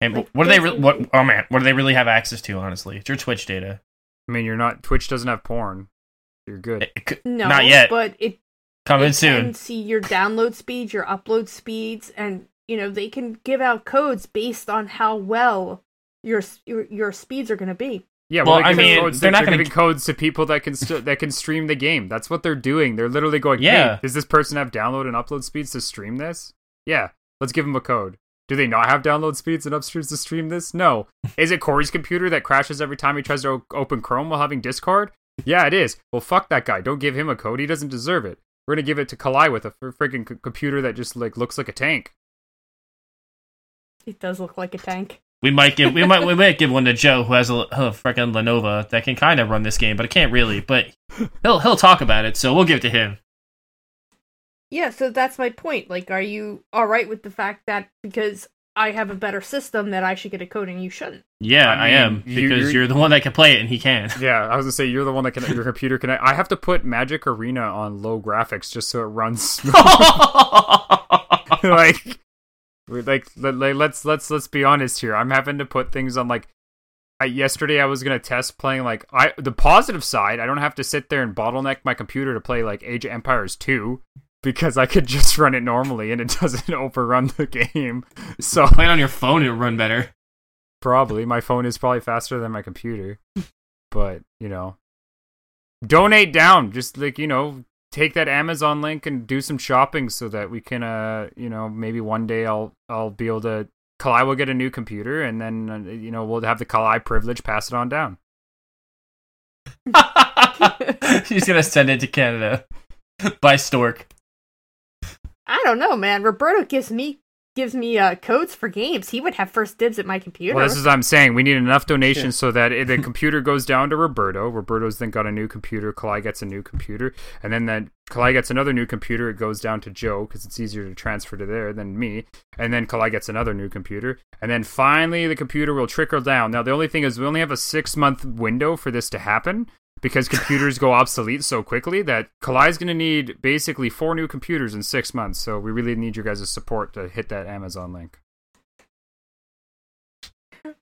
and like, what do they? there's Re- what? Oh man, what do they really have access to? Honestly, it's your Twitch data. I mean you're not Twitch doesn't have porn. You're good. It- it could- No, Not yet. but it Coming they soon. can see your download speeds, your upload speeds, and you know they can give out codes based on how well your your, your speeds are going to be. Yeah, Well, well, I I mean, codes, they're they're, not gonna- giving codes to people that can st- that can stream the game. That's what they're doing. They're literally going, Yeah. "Hey, does this person have download and upload speeds to stream this?" Yeah, let's give them a code. Do they not have download speeds and upstreams to stream this? No. Is it Corey's computer that crashes every time he tries to o- open Chrome while having Discord? Yeah, it is. Well, fuck that guy. Don't give him a code. He doesn't deserve it. We're gonna give it to Kalai with a freaking c- computer that just like looks like a tank. It does look like a tank. We might give we might we might give one to Joe who has a, a freaking Lenovo that can kind of run this game, but it can't really. But he'll he'll talk about it, so we'll give it to him. Yeah, so that's my point. Like, are you all right with the fact that because I have a better system that I should get a code and you shouldn't? Yeah, I I, mean, am you- because you're- you're the one that can play it and he can't. Yeah, I was gonna say you're the one that can your computer can. I have to put Magic Arena on low graphics just so it runs like, we're like, let, like, let's let's let's be honest here. I'm having to put things on like. I, yesterday I was gonna test playing like I the positive side. I don't have to sit there and bottleneck my computer to play like Age of Empires two because I could just run it normally and it doesn't overrun the game. So Playing on your phone, it'll run better. Probably. My phone is probably faster than my computer. but, you know, donate down. Just like, you know, take that Amazon link and do some shopping so that we can uh, you know, maybe one day I'll I'll be able to Kalai will get a new computer and then uh, you know, we'll have the Kalai privilege pass it on down. She's gonna send it to Canada by Stork. I don't know, man. Roberto gives me gives me uh, codes for games. He would have first dibs at my computer. Well, this is what I'm saying. We need enough donations so that the computer goes down to Roberto. Roberto's then got a new computer. Kalai gets a new computer, and then that Kalai gets another new computer. It goes down to Joe because it's easier to transfer to there than me. And then Kalai gets another new computer, and then finally the computer will trickle down. Now the only thing is we only have a six month window for this to happen because computers go obsolete so quickly that Kalai's going to need basically four new computers in six months. So we really need your guys' support to hit that Amazon link.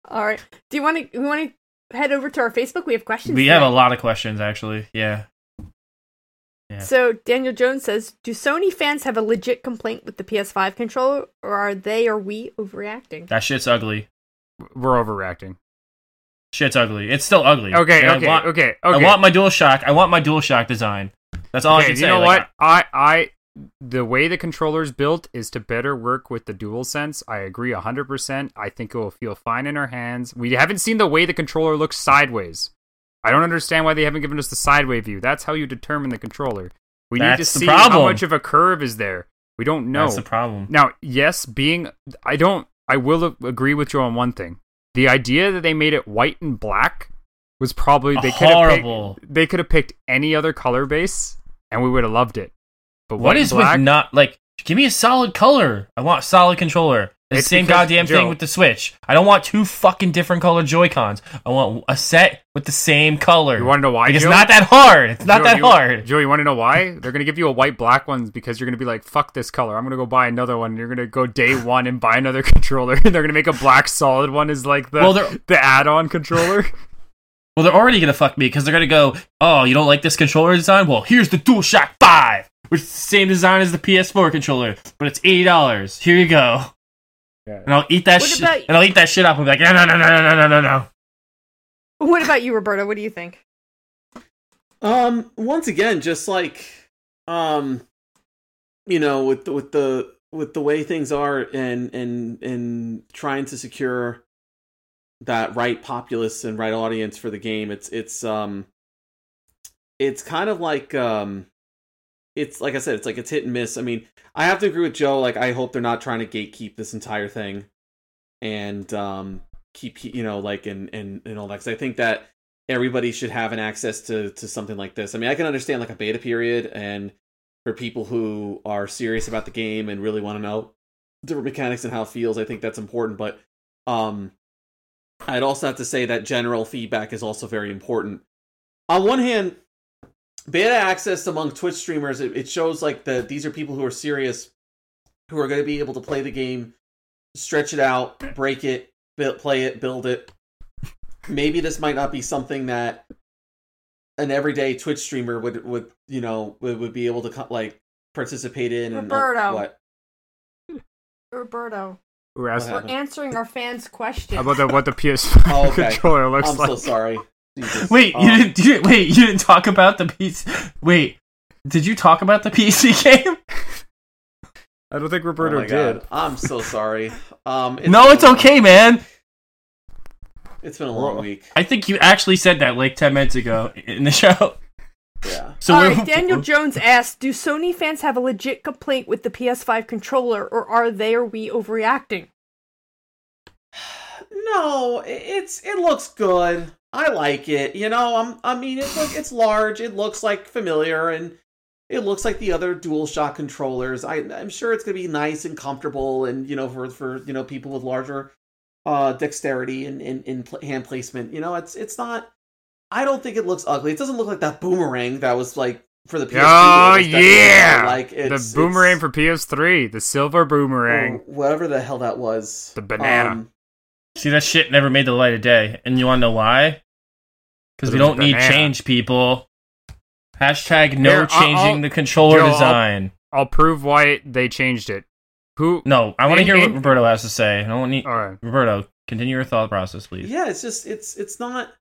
All right. Do you want to we want to head over to our Facebook? We have questions. We have a lot of questions actually. Yeah. Yeah. So Daniel Jones says, "Do Sony fans have a legit complaint with the PS5 controller, or are they or we overreacting?" That shit's ugly. we're overreacting. Shit's ugly. It's still ugly. Okay, And I okay, want- okay, I okay. want my DualShock. I want my Dual Shock design. That's all I okay, can you say. know Like, what? I I the way the controller's built is to better work with the dual sense. I agree 100%. I think it will feel fine in our hands. We haven't seen the way the controller looks sideways. I don't understand why they haven't given us the sideway view. That's how you determine the controller. We need to That's see how much of a curve is there. We don't know. That's the problem. Now, yes, being I don't I will agree with you on one thing. The idea that they made it white and black was probably they could have picked, they could have picked any other color base and we would have loved it. But What is black, with not like? Give me a solid color. I want solid controller. The It's same goddamn Joe- thing with the Switch. I don't want two fucking different color Joy Cons. I want a set with the same color. You want to know why? Like, it's not that hard. It's not Joe, that you- hard. Joe, you want to know why? They're gonna give you a white black ones because you're gonna be like, "Fuck this color. I'm gonna go buy another one." You're gonna go day one and buy another controller. they're gonna make a black solid one is like the Well, the add-on controller. Well, they're already gonna fuck me because they're gonna go, "Oh, you don't like this controller design? Well, here's the DualShock Five, which is the same design as the PS4 controller, but it's eighty dollars. Here you go." Yeah. And I'll eat that shit. about- And I'll eat that shit up and be like, "No, no, no, no, no, no, no, no." What about you, Roberta? What do you think? Um, once again, just like, um, you know, with the, with the with the way things are, and and and trying to secure that right populace and right audience for the game, it's it's um, it's kind of like um, it's like I said, it's like it's hit and miss. I mean, I have to agree with Joe. Like, I hope they're not trying to gatekeep this entire thing, and um, keep you know like and and and all that. Because I think that everybody should have an access to to something like this. I mean, I can understand like a beta period and for people who are serious about the game and really want to know different mechanics and how it feels, I think that's important, but um I'd also have to say that general feedback is also very important. On one hand, beta access among Twitch streamers, it, it shows like that these are people who are serious, who are going to be able to play the game, stretch it out, break it, build, play it, build it, maybe this might not be something that an everyday Twitch streamer would would you know would, would be able to like participate in and uh, Roberto. what Roberto, Who asked What we're answering our fans' questions. about the, what the PS5 Oh, okay. controller looks I'm like? so sorry. Jesus. Wait, Um, you didn't, you didn't. Wait, you didn't talk about the PC. Wait, did you talk about the PC game? I don't think oh Roberto my did. God. I'm so sorry. Um, no, it's a long- okay, man. It's been a long Well- week. I think you actually said that like ten minutes ago in the show. Yeah. So All Daniel Jones asked, "Do Sony fans have a legit complaint with the PS5 controller, or are they or we overreacting?" No, it's it looks good. I like it. You know, I'm I mean it look it's large. It looks like familiar and it looks like the other dual DualShock controllers. I I'm sure it's going to be nice and comfortable and you know for for you know people with larger uh dexterity and in in pl- hand placement. You know, it's it's not I don't think it looks ugly. It doesn't look like that boomerang that was like for the PS2. Oh It was definitely, yeah, like the boomerang it's- for PS3, the silver boomerang. whatever the hell that was. The banana. Um, See, that shit never made the light of day. And you want to know why? Because we don't need change, people. Hashtag no Here, I'll- changing I'll- the controller Joe, I'll- design. I'll prove why they changed it. Who? No, I want to In- hear what Roberto has to say. I don't need All right. Roberto. Continue your thought process, please. yeah it's just it's it's not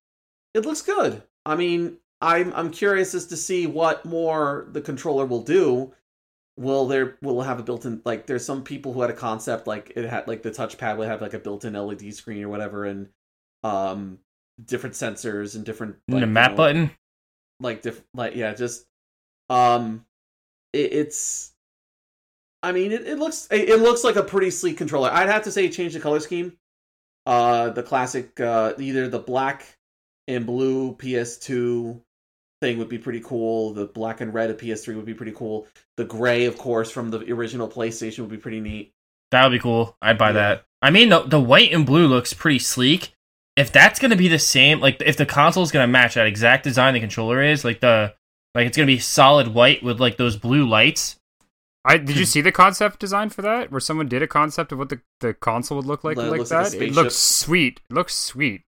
it looks good i mean i'm i'm curious as to see what more the controller will do will there will it have a built-in like there's some people who had a concept like it had like the touchpad would have like a built-in led screen or whatever and um different sensors and different And like, the you map know, button. like diff like yeah just um it, it's i mean it, it looks it, it looks like a pretty sleek controller i'd have to say change the color scheme uh the classic uh either the black and blue ps2 thing would be pretty cool the black and red of ps3 would be pretty cool the gray of course from the original playstation would be pretty neat That would be cool. I'd buy Yeah. that. I mean, the, the white and blue looks pretty sleek. If that's gonna be the same, like if the console is gonna match that exact design the controller is, like the like it's gonna be solid white with like those blue lights. I did you see the concept design for that, where someone did a concept of what the, the console would look like That like looks like that? it looks sweet. It looks sweet.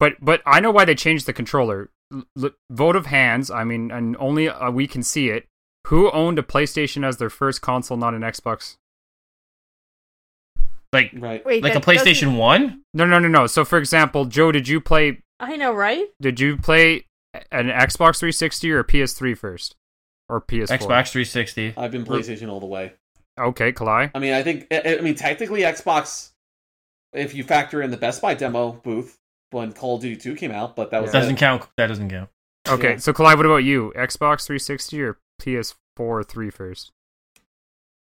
But but I know why they changed the controller. L- l- vote of hands. I mean, and only uh, we can see it. Who owned a PlayStation as their first console, not an Xbox? Like Right. Wait, like a that doesn't- PlayStation One. No, no, no, no. So, for example, Joe, did you play? I know, right? Did you play an Xbox 360 or a PS3 first, or PS4? Xbox 360. I've been PlayStation all the way. Okay, Kalai. I mean, I think. I I mean, technically, Xbox. If you factor in the Best Buy demo booth when Call of Duty 2 came out, but that was Doesn't it. count. That doesn't count. Okay, Yeah. so Kalai, what about you? Xbox 360 or PS4 3 first?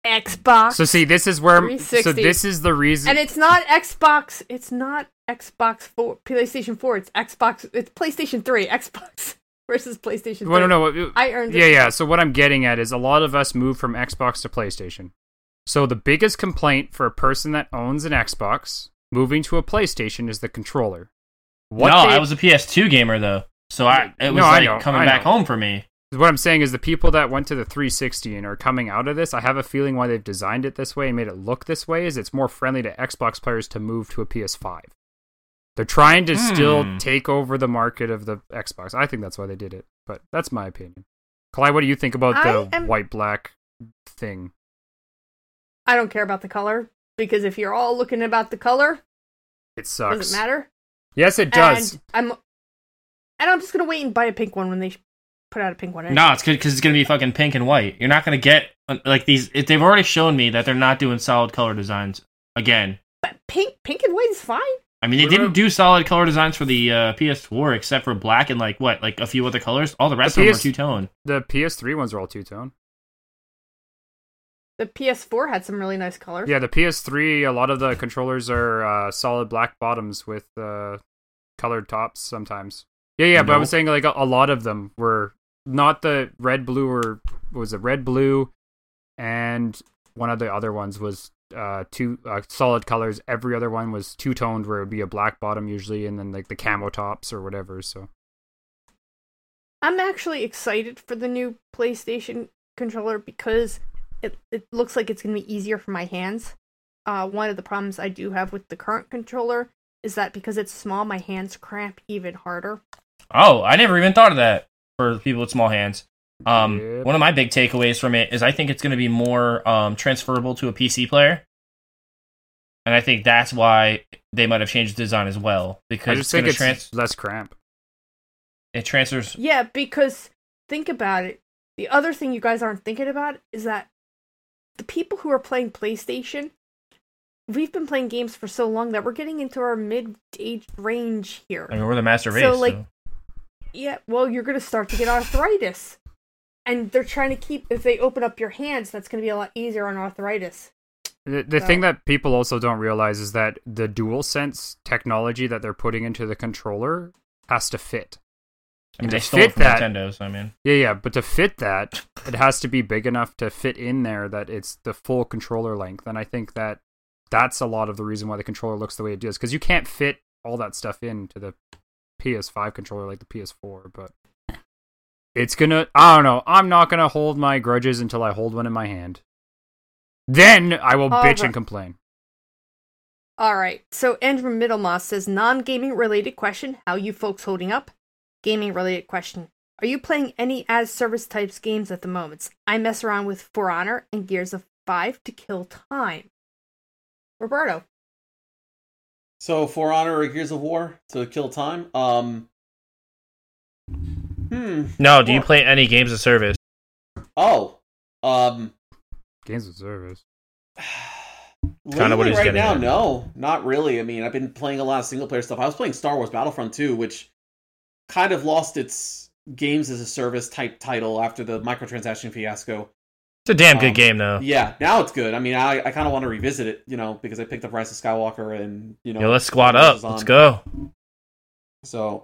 Xbox. So see, this is where. So this is the reason. and it's not Xbox. It's not Xbox Four, PlayStation Four. It's Xbox. It's PlayStation Three. Xbox versus PlayStation. 3. well, no, no. Uh, I earned it. Yeah, yeah. So what I'm getting at is a lot of us move from Xbox to PlayStation. So the biggest complaint for a person that owns an Xbox moving to a PlayStation is the controller. What no, they- I was a PS2 gamer though, so I it was No, like know, coming I back home for me. What I'm saying is the people that went to the 360 and are coming out of this, I have a feeling why they've designed it this way and made it look this way is it's more friendly to Xbox players to move to a PS5. They're trying to still Hmm. take over the market of the Xbox. I think that's why they did it, but that's my opinion. Clyde, what do you think about the am- white black thing? I don't care about the color because if you're all looking about the color, It sucks. does it matter? Yes, it does. And I'm and I'm just gonna wait and buy a pink one when they sh- put out a pink one. No, it's good because it's gonna be fucking pink and white. You're not gonna get like these. It, they've already shown me that they're not doing solid color designs again. but pink, pink and white is fine. I mean, they didn't do solid color designs for the uh, PS4 except for black and like what, like a few other colors. All the rest The of them are two tone. The PS3 ones are all two tone. The PS4 had some really nice colors. Yeah, the PS3, a lot of the controllers are uh, solid black bottoms with uh, colored tops sometimes. Yeah, yeah, but I was saying like a, a lot of them were not the red, blue, or was it red, blue, and one of the other ones was uh, two uh, solid colors. Every other one was two toned, where it would be a black bottom usually, and then like the camo tops or whatever. So I'm actually excited for the new PlayStation controller because it it looks like it's going to be easier for my hands. Uh, one of the problems I do have with the current controller is that because it's small, my hands cramp even harder. Oh, I never even thought of that for people with small hands. Um, Yep. one of my big takeaways from it is I think it's going to be more um, transferable to a PC player, and I think that's why they might have changed the design as well I because just it's think it's trans- less cramp. it transfers. Yeah, because think about it. The other thing you guys aren't thinking about is that the people who are playing PlayStation, we've been playing games for so long that we're getting into our mid-age range here. I mean, we're the master race. So, So, like- Yeah, well, you're going to start to get arthritis. And they're trying to keep, if they open up your hands, that's going to be a lot easier on arthritis. The, the So- thing that people also don't realize is that the dual sense technology that they're putting into the controller has to fit. I mean, to they stole it fit from that- Nintendo. So I mean, Yeah, yeah, but to fit that, it has to be big enough to fit in there that it's the full controller length. And I think that that's a lot of the reason why the controller looks the way it does because you can't fit all that stuff into the PS5 controller like the PS4. But it's gonna. I don't know. I'm not gonna hold my grudges until I hold one in my hand. Then I will All bitch right. and complain. All right. So Andrew Middlemoss says non-gaming related question: How you folks holding up? Gaming related question: Are you playing any as service types games at the moment? I mess around with For Honor and Gears of Five to kill time. Roberto. So, For Honor or Gears of War to kill time. Um. Hmm. no. Do you play any games of service? Oh. Um. Games of service. Kinda what lately he's right getting now, at. no, not really. I mean, I've been playing a lot of single player stuff. I was playing Star Wars Battlefront 2, which kind of lost its games as a service type title after the microtransaction fiasco. It's a damn good Um, game though. Yeah, now it's good. I mean, I, I kind of want to revisit it, you know, because I picked up Rise of Skywalker and you know. Yo, let's squat up. is Let's go. So.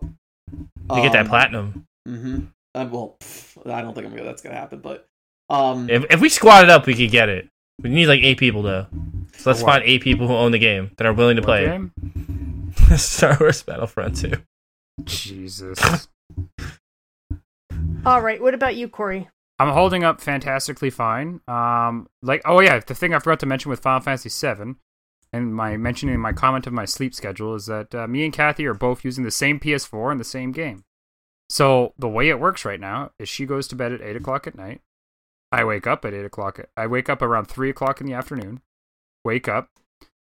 We get that platinum. Mm-hmm. Uh, well, pff, I don't think I'm gonna, that's gonna happen, but um, If if we squatted up, we could get it. We need like eight people though. So let's find eight people who own the game that are willing to What play. game? Star Wars Battlefront 2. Jesus. All right. What about you, Corey? I'm holding up fantastically fine. Um, like, oh yeah, the thing I forgot to mention with Final Fantasy VII, and my mentioning my comment of my sleep schedule is that uh, me and Kathy are both using the same PS4 and the same game. So the way it works right now is she goes to bed at eight o'clock at night. I wake up at eight o'clock. I wake up around three o'clock in the afternoon. Wake up,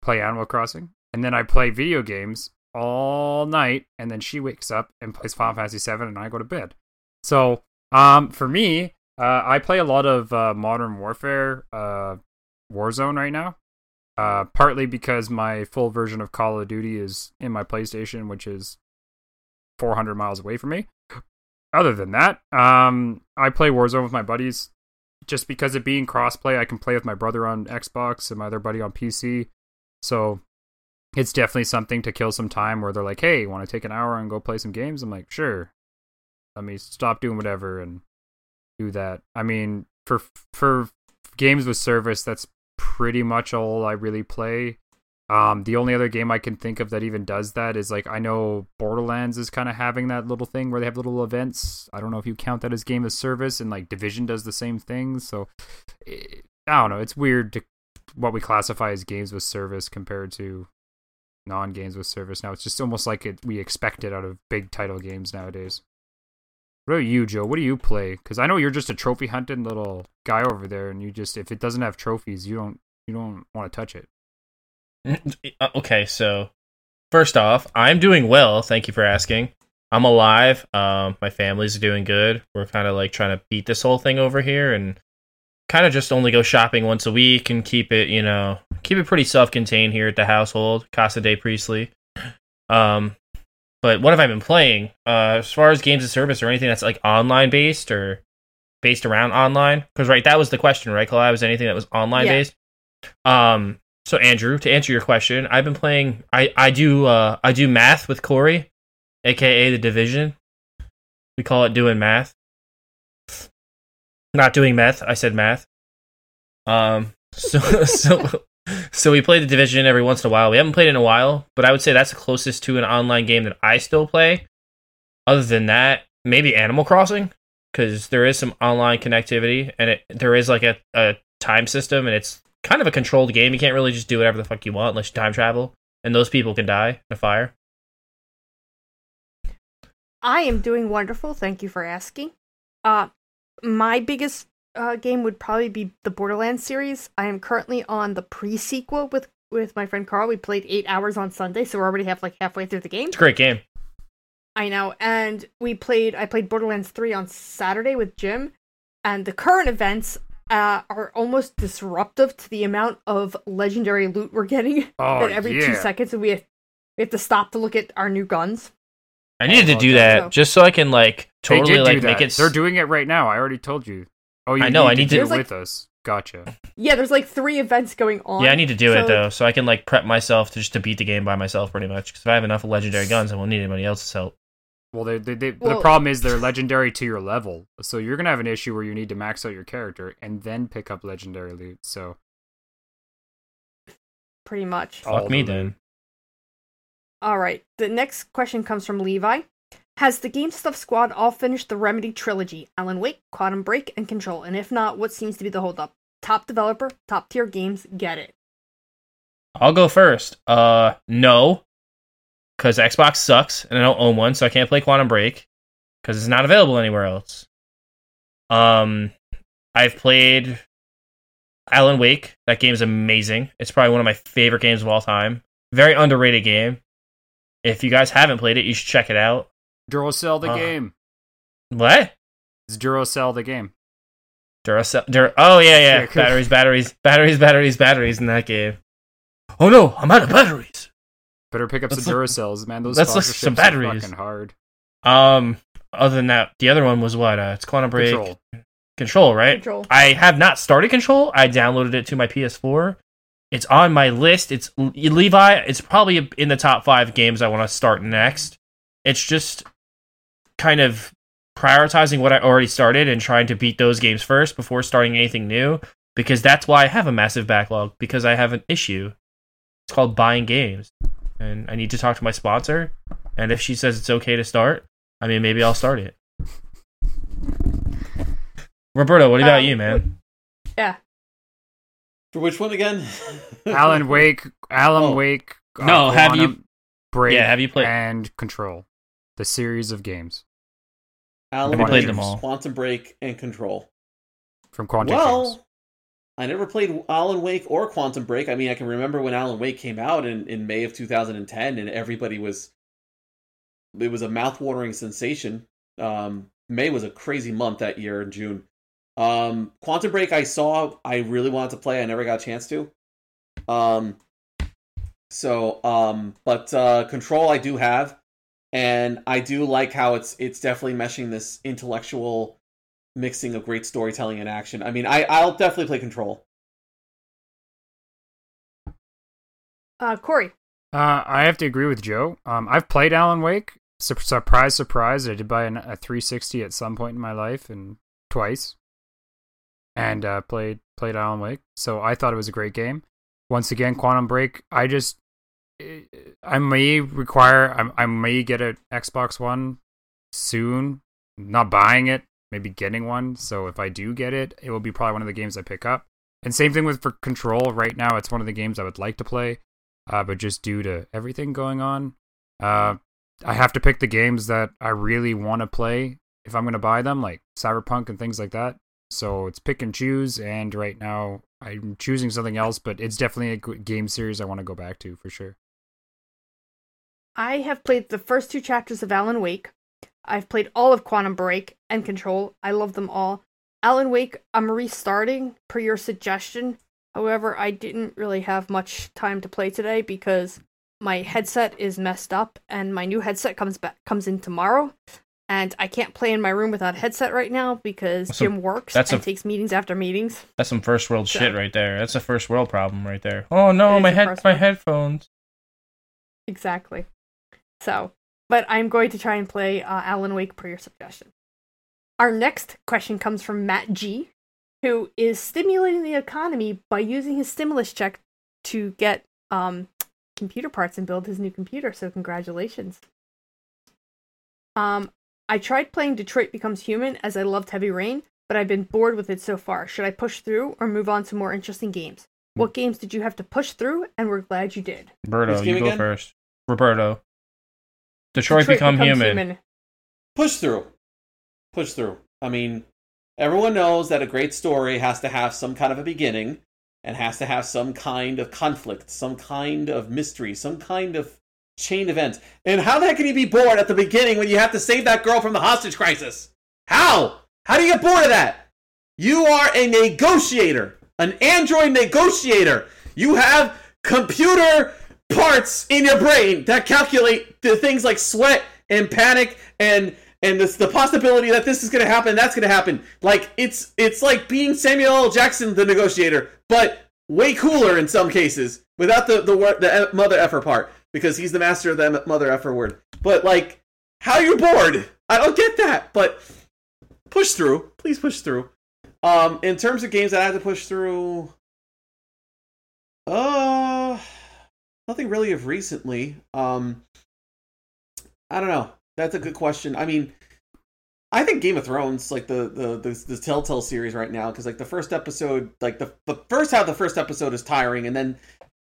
play Animal Crossing, and then I play video games all night, and then she wakes up and plays Final Fantasy VII, and I go to bed. So, um, for me, uh, I play a lot of uh, Modern Warfare, uh, Warzone right now. Uh, partly because my full version of Call of Duty is in my PlayStation, which is 400 miles away from me. Other than that, um, I play Warzone with my buddies. Just because it being crossplay, I can play with my brother on Xbox and my other buddy on PC. So it's definitely something to kill some time where they're like, hey, want to take an hour and go play some games? I'm like, sure. Let me stop doing whatever and do that. I mean, for for games with service, that's pretty much all I really play. Um, the only other game I can think of that even does that is like I know Borderlands is kind of having that little thing where they have little events. I don't know if you count that as game of service, and like Division does the same thing. So eh, I don't know. It's weird to what we classify as games with service compared to non games with service. Now it's just almost like it we expect it out of big title games nowadays. What about you, Joe? What do you play? Because I know you're just a trophy hunting little guy over there, and you just if it doesn't have trophies, you don't you don't want to touch it. Uh, okay, so first off, I'm doing well. Thank you for asking. I'm alive. Um, my family's doing good. We're kind of like trying to beat this whole thing over here, and kind of just only go shopping once a week and keep it, you know, keep it pretty self-contained here at the household. Casa de Priestley. Um, but what have I been playing? Uh, as far as games of service or anything that's like online based or based around online? Because right, that was the question, right? Collab was anything that was online Yeah. based. Um, so Andrew, to answer your question, I've been playing. I I do uh I do math with Corey, aka the Division. We call it doing math. Not doing meth. I said math. Um. So so so we play the Division every once in a while. We haven't played in a while, but I would say that's the closest to an online game that I still play. Other than that, maybe Animal Crossing because there is some online connectivity and it there is like a, a time system and it's kind of a controlled game. You can't really just do whatever the fuck you want unless you time travel, and those people can die in a fire. I am doing wonderful. Thank you for asking. Uh, my biggest uh, game would probably be the Borderlands series. I am currently on the pre-sequel with with my friend Carl. We played eight hours on Sunday, so we're already have like halfway through the game. It's a great game. I know, and we played. I played Borderlands three on Saturday with Jim, and the current events uh, are almost disruptive to the amount of legendary loot we're getting. Oh, that every two yeah. seconds we have, we have to stop to look at our new guns. I needed to Oh, do okay. that just so I can like totally like do make it. s- They're doing it right now. I already told you. Oh, you I know, Need I need to- do it There's, like- with us. Gotcha. Yeah, there's like three events going on. yeah, I need to do it though, so I can like prep myself to just to beat the game by myself, pretty much. Because if I have enough legendary guns, I won't need anybody else's help. Well, they, they, they, the problem is they're legendary to your level, so you're gonna have an issue where you need to max out your character and then pick up legendary loot. So Pretty much. Fuck me loot. then. All right. The next question comes from Levi. Has the Game Stuff Squad all finished the Remedy trilogy? Alan Wake, Quantum Break, and Control. And if not, what seems to be the holdup? Top developer, top tier games, get it. I'll go first. Uh, no, because Xbox sucks and I don't own one, so I can't play Quantum Break because it's not available anywhere else. Um, I've played Alan Wake. That game's amazing. It's probably one of my favorite games of all time. Very underrated game. If you guys haven't played it, you should check it out. Duracell the Uh. game. What? It's Duracell the game. Duracell. Dur- oh yeah, yeah. Yeah, batteries, batteries, batteries, batteries, batteries in that game. Oh no, I'm out of batteries. Better pick up Let's some look- Duracells, man. Those let's look some sponsorships are batteries. fucking hard. Um, other than that, the other one was what? Uh, it's Quantum Break Control. Control, right? Control. I have not started Control. I downloaded it to my PS4. It's on my list. It's Levi. It's probably in the top five games I want to start next. It's just kind of prioritizing what I already started and trying to beat those games first before starting anything new. Because that's why I have a massive backlog. Because I have an issue. It's called buying games, and I need to talk to my sponsor. And if she says it's okay to start, I mean, maybe I'll start it. Roberto, what about Um, you, man? Yeah. For which one again? Alan Wake, Alan Oh. Wake. uh, No, have you- Break? Yeah, have you played- and Control, the series of games Alan Have you Wake, played them all? Quantum Break, and Control. from Quantum well, Games. I never played Alan Wake or Quantum Break. I mean, I can remember when Alan Wake came out in, in May of 2010, and everybody was. It was a mouthwatering sensation. Um, May was a crazy month that year in June. Um, Quantum Break, I saw. I really wanted to play. I never got a chance to. Um, so, um, but uh, Control, I do have, and I do like how it's it's definitely meshing this intellectual mixing of great storytelling and action. I mean, I I'll definitely play Control. Uh, Corey. Uh, I have to agree with Joe. Um, I've played Alan Wake. Sur- surprise, surprise! I did buy an, a 360 at some point in my life, and twice, and uh, played played Alan Wake. So I thought it was a great game. Once again, Quantum Break. I just I may require. I, I may get an Xbox One soon. Not buying it, maybe getting one. So if I do get it, it will be probably one of the games I pick up. And same thing with for Control. Right now, it's one of the games I would like to play, uh, but just due to everything going on, uh, I have to pick the games that I really want to play if I'm going to buy them, like Cyberpunk and things like that. So it's pick and choose. And right now, I'm choosing something else, but it's definitely a game series I want to go back to for sure. I have played the first two chapters of Alan Wake. I've played all of Quantum Break and Control. I love them all. Alan Wake, I'm restarting per your suggestion. However, I didn't really have much time to play today because my headset is messed up and my new headset comes back comes in tomorrow. And I can't play in my room without a headset right now because That's Jim works that's and a- takes meetings after meetings. That's some first world So- shit right there. That's a first world problem right there. Oh no, my head, my world. headphones. Exactly. So, but I'm going to try and play uh, Alan Wake per your suggestion. Our next question comes from Matt G, who is stimulating the economy by using his stimulus check to get um, computer parts and build his new computer. So, congratulations. Um, I tried playing Detroit Becomes Human as I loved Heavy Rain, but I've been bored with it so far. Should I push through or move on to more interesting games? What games did you have to push through, and we're glad you did? Roberto, Which you game go again? first. Roberto. Detroit, become Becomes human. Push through. Push through. I mean, everyone knows that a great story has to have some kind of a beginning and has to have some kind of conflict, some kind of mystery, some kind of chain event. And how the heck can you be bored at the beginning when you have to save that girl from the hostage crisis? How? How do you get bored of that? You are a negotiator, an android negotiator. You have computer parts in your brain that calculate the things like sweat and panic and and this, the possibility that this is going to happen, that's going to happen. Like it's it's like being Samuel L. Jackson, the negotiator, but way cooler in some cases, without the the the mother effer part, because he's the master of the mother effer word. But like, how you bored? I don't get that. But push through, please push through. Um, in terms of games that I had to push through, uh, nothing really of recently. Um, I don't know. That's a good question. I mean, I think Game of Thrones, like the the the, the Telltale series right now, because like the first episode, like the the first half of the first episode is tiring, and then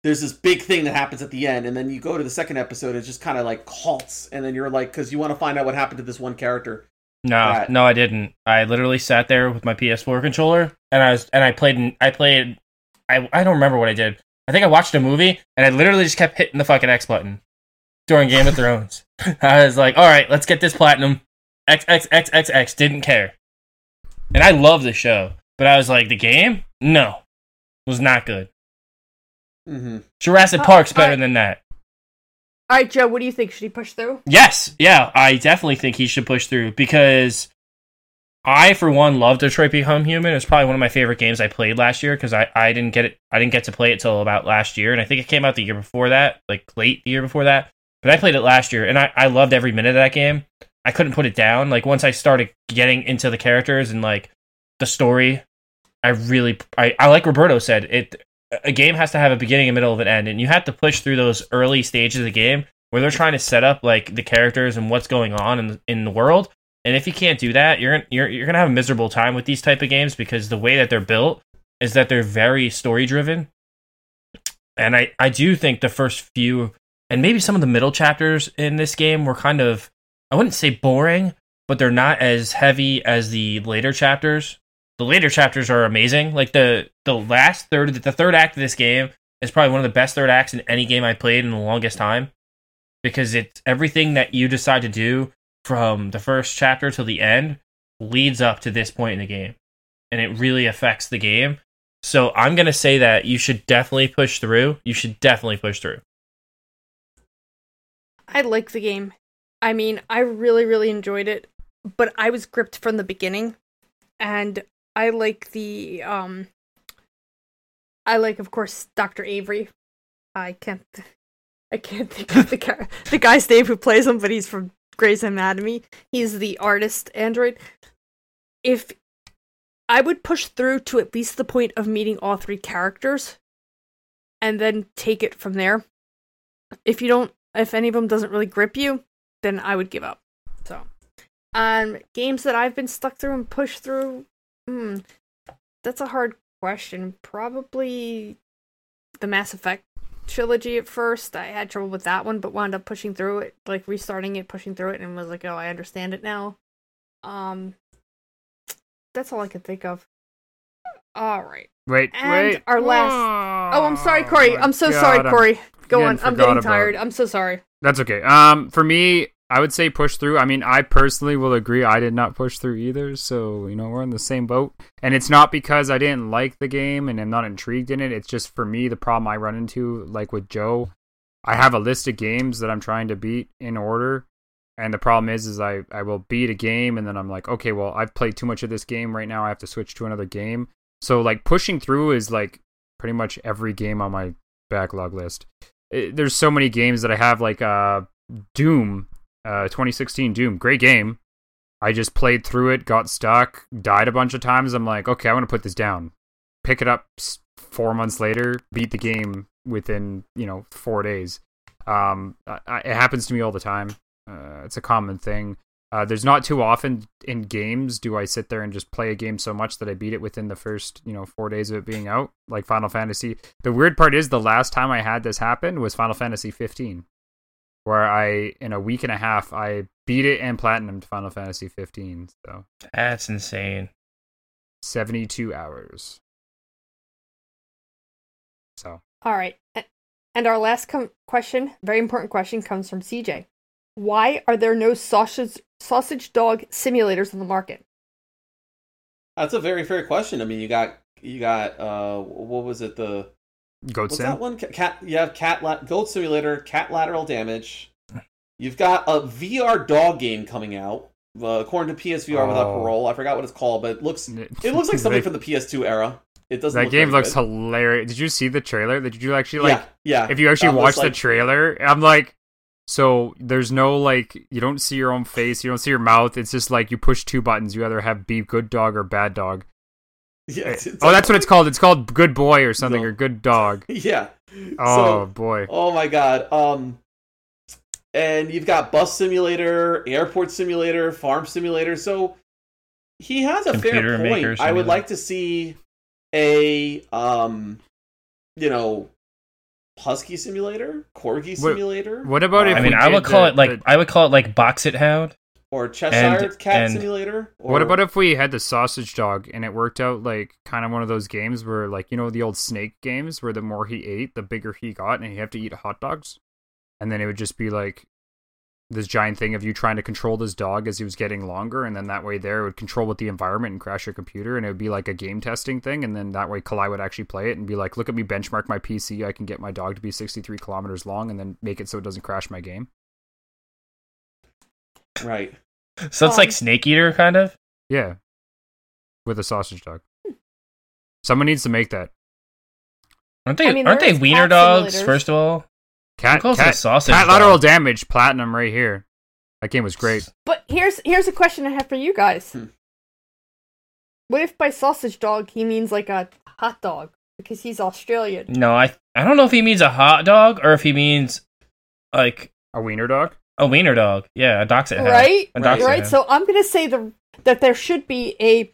there's this big thing that happens at the end, and then you go to the second episode, it just kind of like halts, and then you're like, because you want to find out what happened to this one character. No, no, I didn't. I literally sat there with my PS4 controller and I was and I played. I played. I I don't remember what I did. I think I watched a movie and I literally just kept hitting the fucking X button during Game of Thrones. I was like, all right, let's get this platinum. X X X X X. Didn't care. And I love the show, but I was like, the game, no, was not good. Mm-hmm. Jurassic Uh, Park's better I- than that. All right, Joe, what do you think? Should he push through? Yes, yeah, I definitely think he should push through because I, for one, love Detroit Become Human. It's probably one of my favorite games I played last year because I, I didn't get it, I didn't get to play it till about last year, and I think it came out the year before that, like late the year before that. But I played it last year, and I, I loved every minute of that game. I couldn't put it down. Like once I started getting into the characters and like the story, I really, I, I like Roberto said it. A game has to have a beginning, a middle, of an end, and you have to push through those early stages of the game where they're trying to set up like the characters and what's going on in the, in the world. And if you can't do that, you're you're you're gonna have a miserable time with these type of games because the way that they're built is that they're very story driven. And I I do think the first few and maybe some of the middle chapters in this game were kind of I wouldn't say boring, but they're not as heavy as the later chapters. the later chapters are amazing. Like the the last third, the third act of this game is probably one of the best third acts in any game I played in the longest time, because it's everything that you decide to do from the first chapter till the end leads up to this point in the game, and it really affects the game. So I'm gonna say that you should definitely push through. You should definitely push through. I like the game. I mean, I really, really enjoyed it, but I was gripped from the beginning, and I like the um. I like, of course, Doctor Avery. I can't, I can't think of the guy, the guy's name who plays him, but he's from Grey's Anatomy. He's the artist android. If I would push through to at least the point of meeting all three characters, and then take it from there. If you don't, if any of them doesn't really grip you, then I would give up. So, um, games that I've been stuck through and pushed through, hmm, that's a hard question. Probably the Mass Effect trilogy at first. I had trouble with that one, but wound up pushing through it, like restarting it, pushing through it, and was like, oh, I understand it now. Um, that's all I can think of. All right. Wait, And wait. our last- Oh, I'm sorry, Corey. I'm so God, sorry, Corey. Go on. I'm getting tired. it. I'm so sorry. That's okay. Um, for me, I would say push through. I mean, I personally will agree. I did not push through either, so you know we're in the same boat. And it's not because I didn't like the game and I'm not intrigued in it. It's just for me the problem I run into, like with Joe, I have a list of games that I'm trying to beat in order, and the problem is, is I I will beat a game and then I'm like, okay, well I've played too much of this game right now. I have to switch to another game. So like pushing through is like pretty much every game on my backlog list. It, there's so many games that I have like uh Doom, uh 2016 Doom, great game. I just played through it, got stuck, died a bunch of times. I'm like, okay, I want to put this down. Pick it up 4 months later, beat the game within, you know, 4 days. Um I- it happens to me all the time. Uh, it's a common thing. Uh, there's not too often in games do I sit there and just play a game so much that I beat it within the first, you know, four days of it being out, like Final Fantasy. The weird part is the last time I had this happen was Final Fantasy 15, where I, in a week and a half, I beat it and platinumed Final Fantasy 15. So That's insane. 72 hours. So All right. And our last com- question, very important question, comes from CJ. Why are there no sausage sausage dog simulators on the market? That's a very fair question. I mean, you got you got uh, what was it? The Goat what's Sim. that one? Cat. Yeah, cat la- goat simulator, Catlateral Damage. You've got a VR dog game coming out, uh, according to PSVR without Oh. parole. I forgot what it's called, but it looks it looks like something from the PS2 era. It doesn't. That look game looks good. hilarious. Did you see the trailer? Did you actually like? yeah, yeah. if you actually watch it's the like- trailer, I'm like, so there's no like, you don't see your own face, you don't see your mouth. It's just like you push two buttons. You either have be good dog or bad dog. Yeah, it's- it's oh, like- that's what it's called. It's called good boy or something No. or good dog. Yeah. Oh So- boy. Oh my god. Um and you've got bus simulator, airport simulator, farm simulator. So he has a Computer fair point. I would like to see a um you know husky simulator, corgi simulator, What about Uh, if I mean, I would did call the- it like the- I would call it like Box It Hound. Or Cheshire and- cat and- simulator. Or, What about if we had the sausage dog and it worked out like kind of one of those games where like you know the old snake games where the more he ate, the bigger he got, and you have to eat hot dogs, and then it would just be like this giant thing of you trying to control this dog as he was getting longer, and then that way there it would control with the environment and crash your computer, and it would be like a game testing thing, and then that way Kalai would actually play it and be like, look at me benchmark my PC, I can get my dog to be 63 kilometers long, and then make it so it doesn't crash my game. right? So it's Um, like Snake Eater kind of. Yeah, with a sausage dog. Someone needs to make that. Aren't they? I mean, aren't they wiener dogs? simulators. First of all, Cat, close to cat, sausage cat dog? lateral damage platinum right here. That game was great. But here's here's a question I have for you guys. Hmm. What if by sausage dog he means like a hot dog because he's Australian? no, I I don't know if he means a hot dog or if he means like A wiener dog. A wiener dog. Yeah, a Doxit Hound. Right? A Right. Right. So I'm gonna say the that there should be a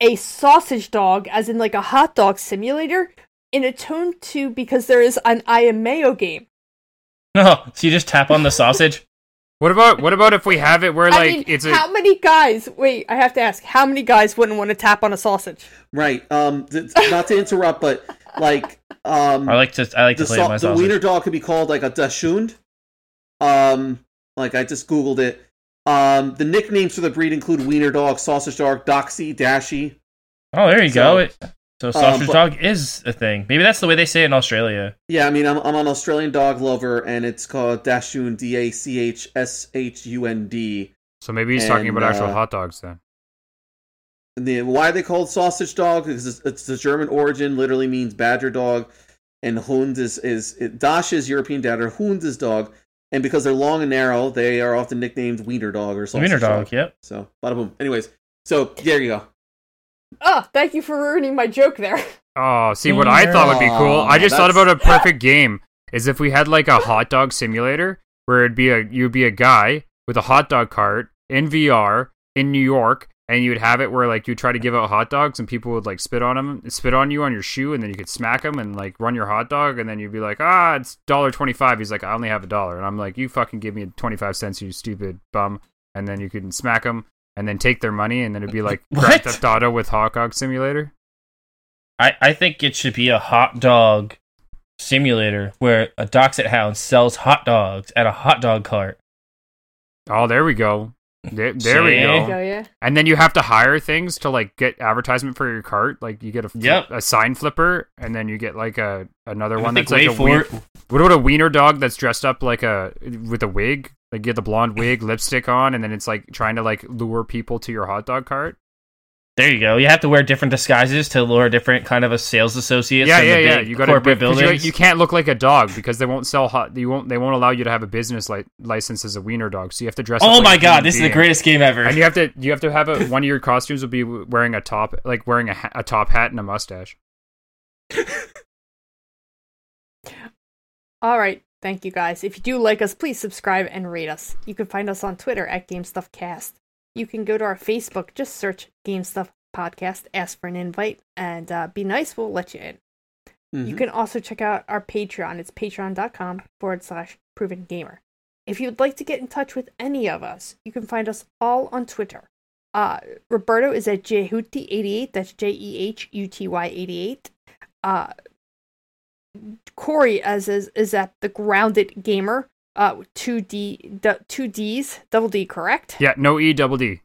a sausage dog, as in like a hot dog simulator, in a tone to because there is an I am Mayo game. No, so you just tap on the sausage. What about what about if we have it where I like mean, it's a how many guys? Wait, I have to ask. How many guys wouldn't want to tap on a sausage? Right. Um. th- not to interrupt, but like, um, I like to I like to the, play sau- with my the wiener dog could be called like a dachshund. Um. Like I just googled it. Um. The nicknames for the breed include wiener dog, sausage dog, doxy, dashy. Oh, there you So, go. It, so sausage but- dog is a thing. Maybe that's the way they say it in Australia. Yeah, I mean, I'm, I'm an Australian dog lover, and it's called Dachshund, D A C H S H U N D. so maybe he's talking about actual uh, hot dogs then. The why are they called sausage dog? Because it's, it's the German origin, literally means badger dog, and Hund is is it, Dash is European dad, or Hund is dog, and because they're long and narrow, they are often nicknamed wiener dog or sausage Wiener dog. Yep. So, bada boom. Anyways, so there you go. Oh, thank you for ruining my joke there. Oh, see what I thought would be cool. I just thought about a perfect game is if we had like a hot dog simulator where it'd be a you'd be a guy with a hot dog cart in VR in New York and you'd have it where like you try to give out hot dogs and people would like spit on them, spit on you on your shoe and then you could smack them and like run your hot dog and then you'd be like, "Ah, it's dollar 25." He's like, "I only have a dollar." And I'm like, "You fucking give me 25 cents, you stupid bum." And then you could smack them and then take their money and then it'd be like What? Grand Theft Auto with hot dog simulator. I, I think it should be a hot dog simulator where a Doxit Hound sells hot dogs at a hot dog cart. Oh, there we go. There, there we See? go. Go, yeah. And then you have to hire things to like get advertisement for your cart. Like you get a flip- Yep. a sign flipper, and then you get like a another I one that's like a wiener, what about a wiener dog that's dressed up like a with a wig? Like you get the blonde wig, lipstick on, and then it's like trying to like lure people to your hot dog cart. There you go. You have to wear different disguises to lure different kind of a sales associates. yeah, in yeah, the yeah. big You got to corporate you, buildings. you can't look like a dog because they won't sell hot. You won't. They won't allow you to have a business li- license as a wiener dog. So you have to dress. up oh like my a god, human this is the greatest game ever. And you have to you have to have a one of your costumes would be wearing a top like wearing a, a top hat and a mustache. All right. Thank you guys. If you do like us, please subscribe and rate us. You can find us on Twitter at GameStuffCast. You can go to our Facebook, just search Game Stuff Podcast, ask for an invite, and uh, be nice. We'll let you in. You Mhm. can also check out our Patreon. It's patreon.com forward slash proven gamer. If you would like to get in touch with any of us, you can find us all on Twitter. Uh, Roberto is at Jehuty88. That's J E H U T Y 88. Uh, Corey as is, is at the Grounded Gamer. Uh, two D, d- two D's, double D, correct? Yeah, no E double D.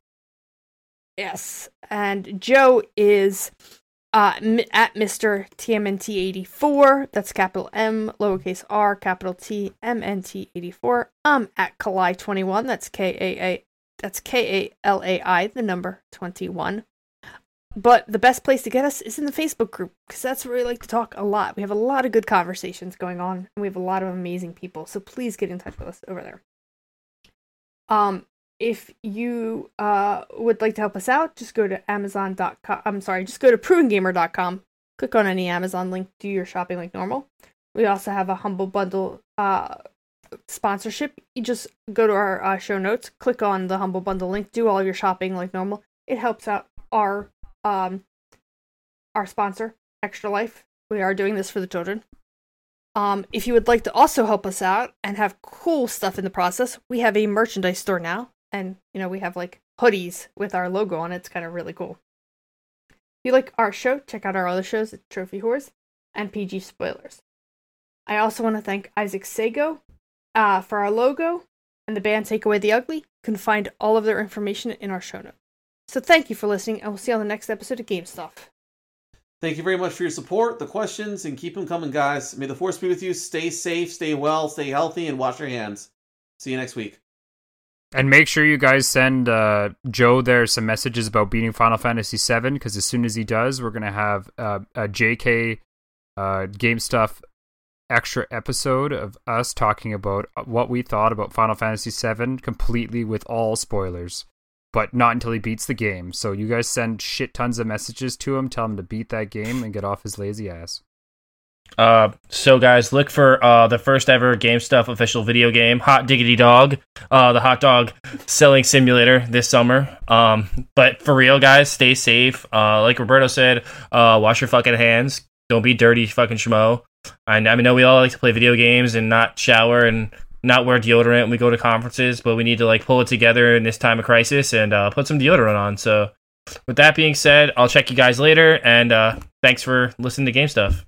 Yes. And Joe is uh, m- at Mr. TMNT84. That's capital M, lowercase r, capital T, MNT84. I'm at Kalai21. That's K A A. That's K A L A I, the number 21. But the best place to get us is in the Facebook group because that's where we like to talk a lot. We have a lot of good conversations going on, and we have a lot of amazing people. So please get in touch with us over there. Um, if you uh, would like to help us out, just go to Amazon.com. I'm sorry, just go to provengamer.com. Click on any Amazon link, do your shopping like normal. We also have a Humble Bundle uh, sponsorship. You just go to our uh, show notes, click on the Humble Bundle link, do all your shopping like normal. It helps out our um, our sponsor, Extra Life. We are doing this for the children. Um, if you would like to also help us out and have cool stuff in the process, we have a merchandise store now, and you know we have like hoodies with our logo on it. It's kind of really cool. If you like our show, check out our other shows at Trophy Whores and PG Spoilers. I also want to thank Isaac Sago uh, for our logo and the band Take Away the Ugly. You can find all of their information in our show notes. So thank you for listening, and we'll see you on the next episode of Game Stuff. Thank you very much for your support, the questions, and keep them coming, guys. May the force be with you. Stay safe, stay well, stay healthy, and wash your hands. See you next week. And make sure you guys send uh, Joe there some messages about beating Final Fantasy VII because as soon as he does, we're gonna have uh, a JK uh, game stuff extra episode of us talking about what we thought about Final Fantasy VII completely with all spoilers, but not until he beats the game. So you guys send shit tons of messages to him, tell him to beat that game and get off his lazy ass. Uh, so guys, look for uh the first ever Game Stuff official video game, Hot Diggity Dog, uh, the hot dog selling simulator this summer. Um, but for real, guys, stay safe. Uh, like Roberto said, uh, wash your fucking hands. Don't be dirty, fucking schmo. I, I know we all like to play video games and not shower and not wear deodorant when we go to conferences, but we need to like pull it together in this time of crisis and uh, put some deodorant on. So, with that being said, I'll check you guys later, and uh, thanks for listening to Game Stuff.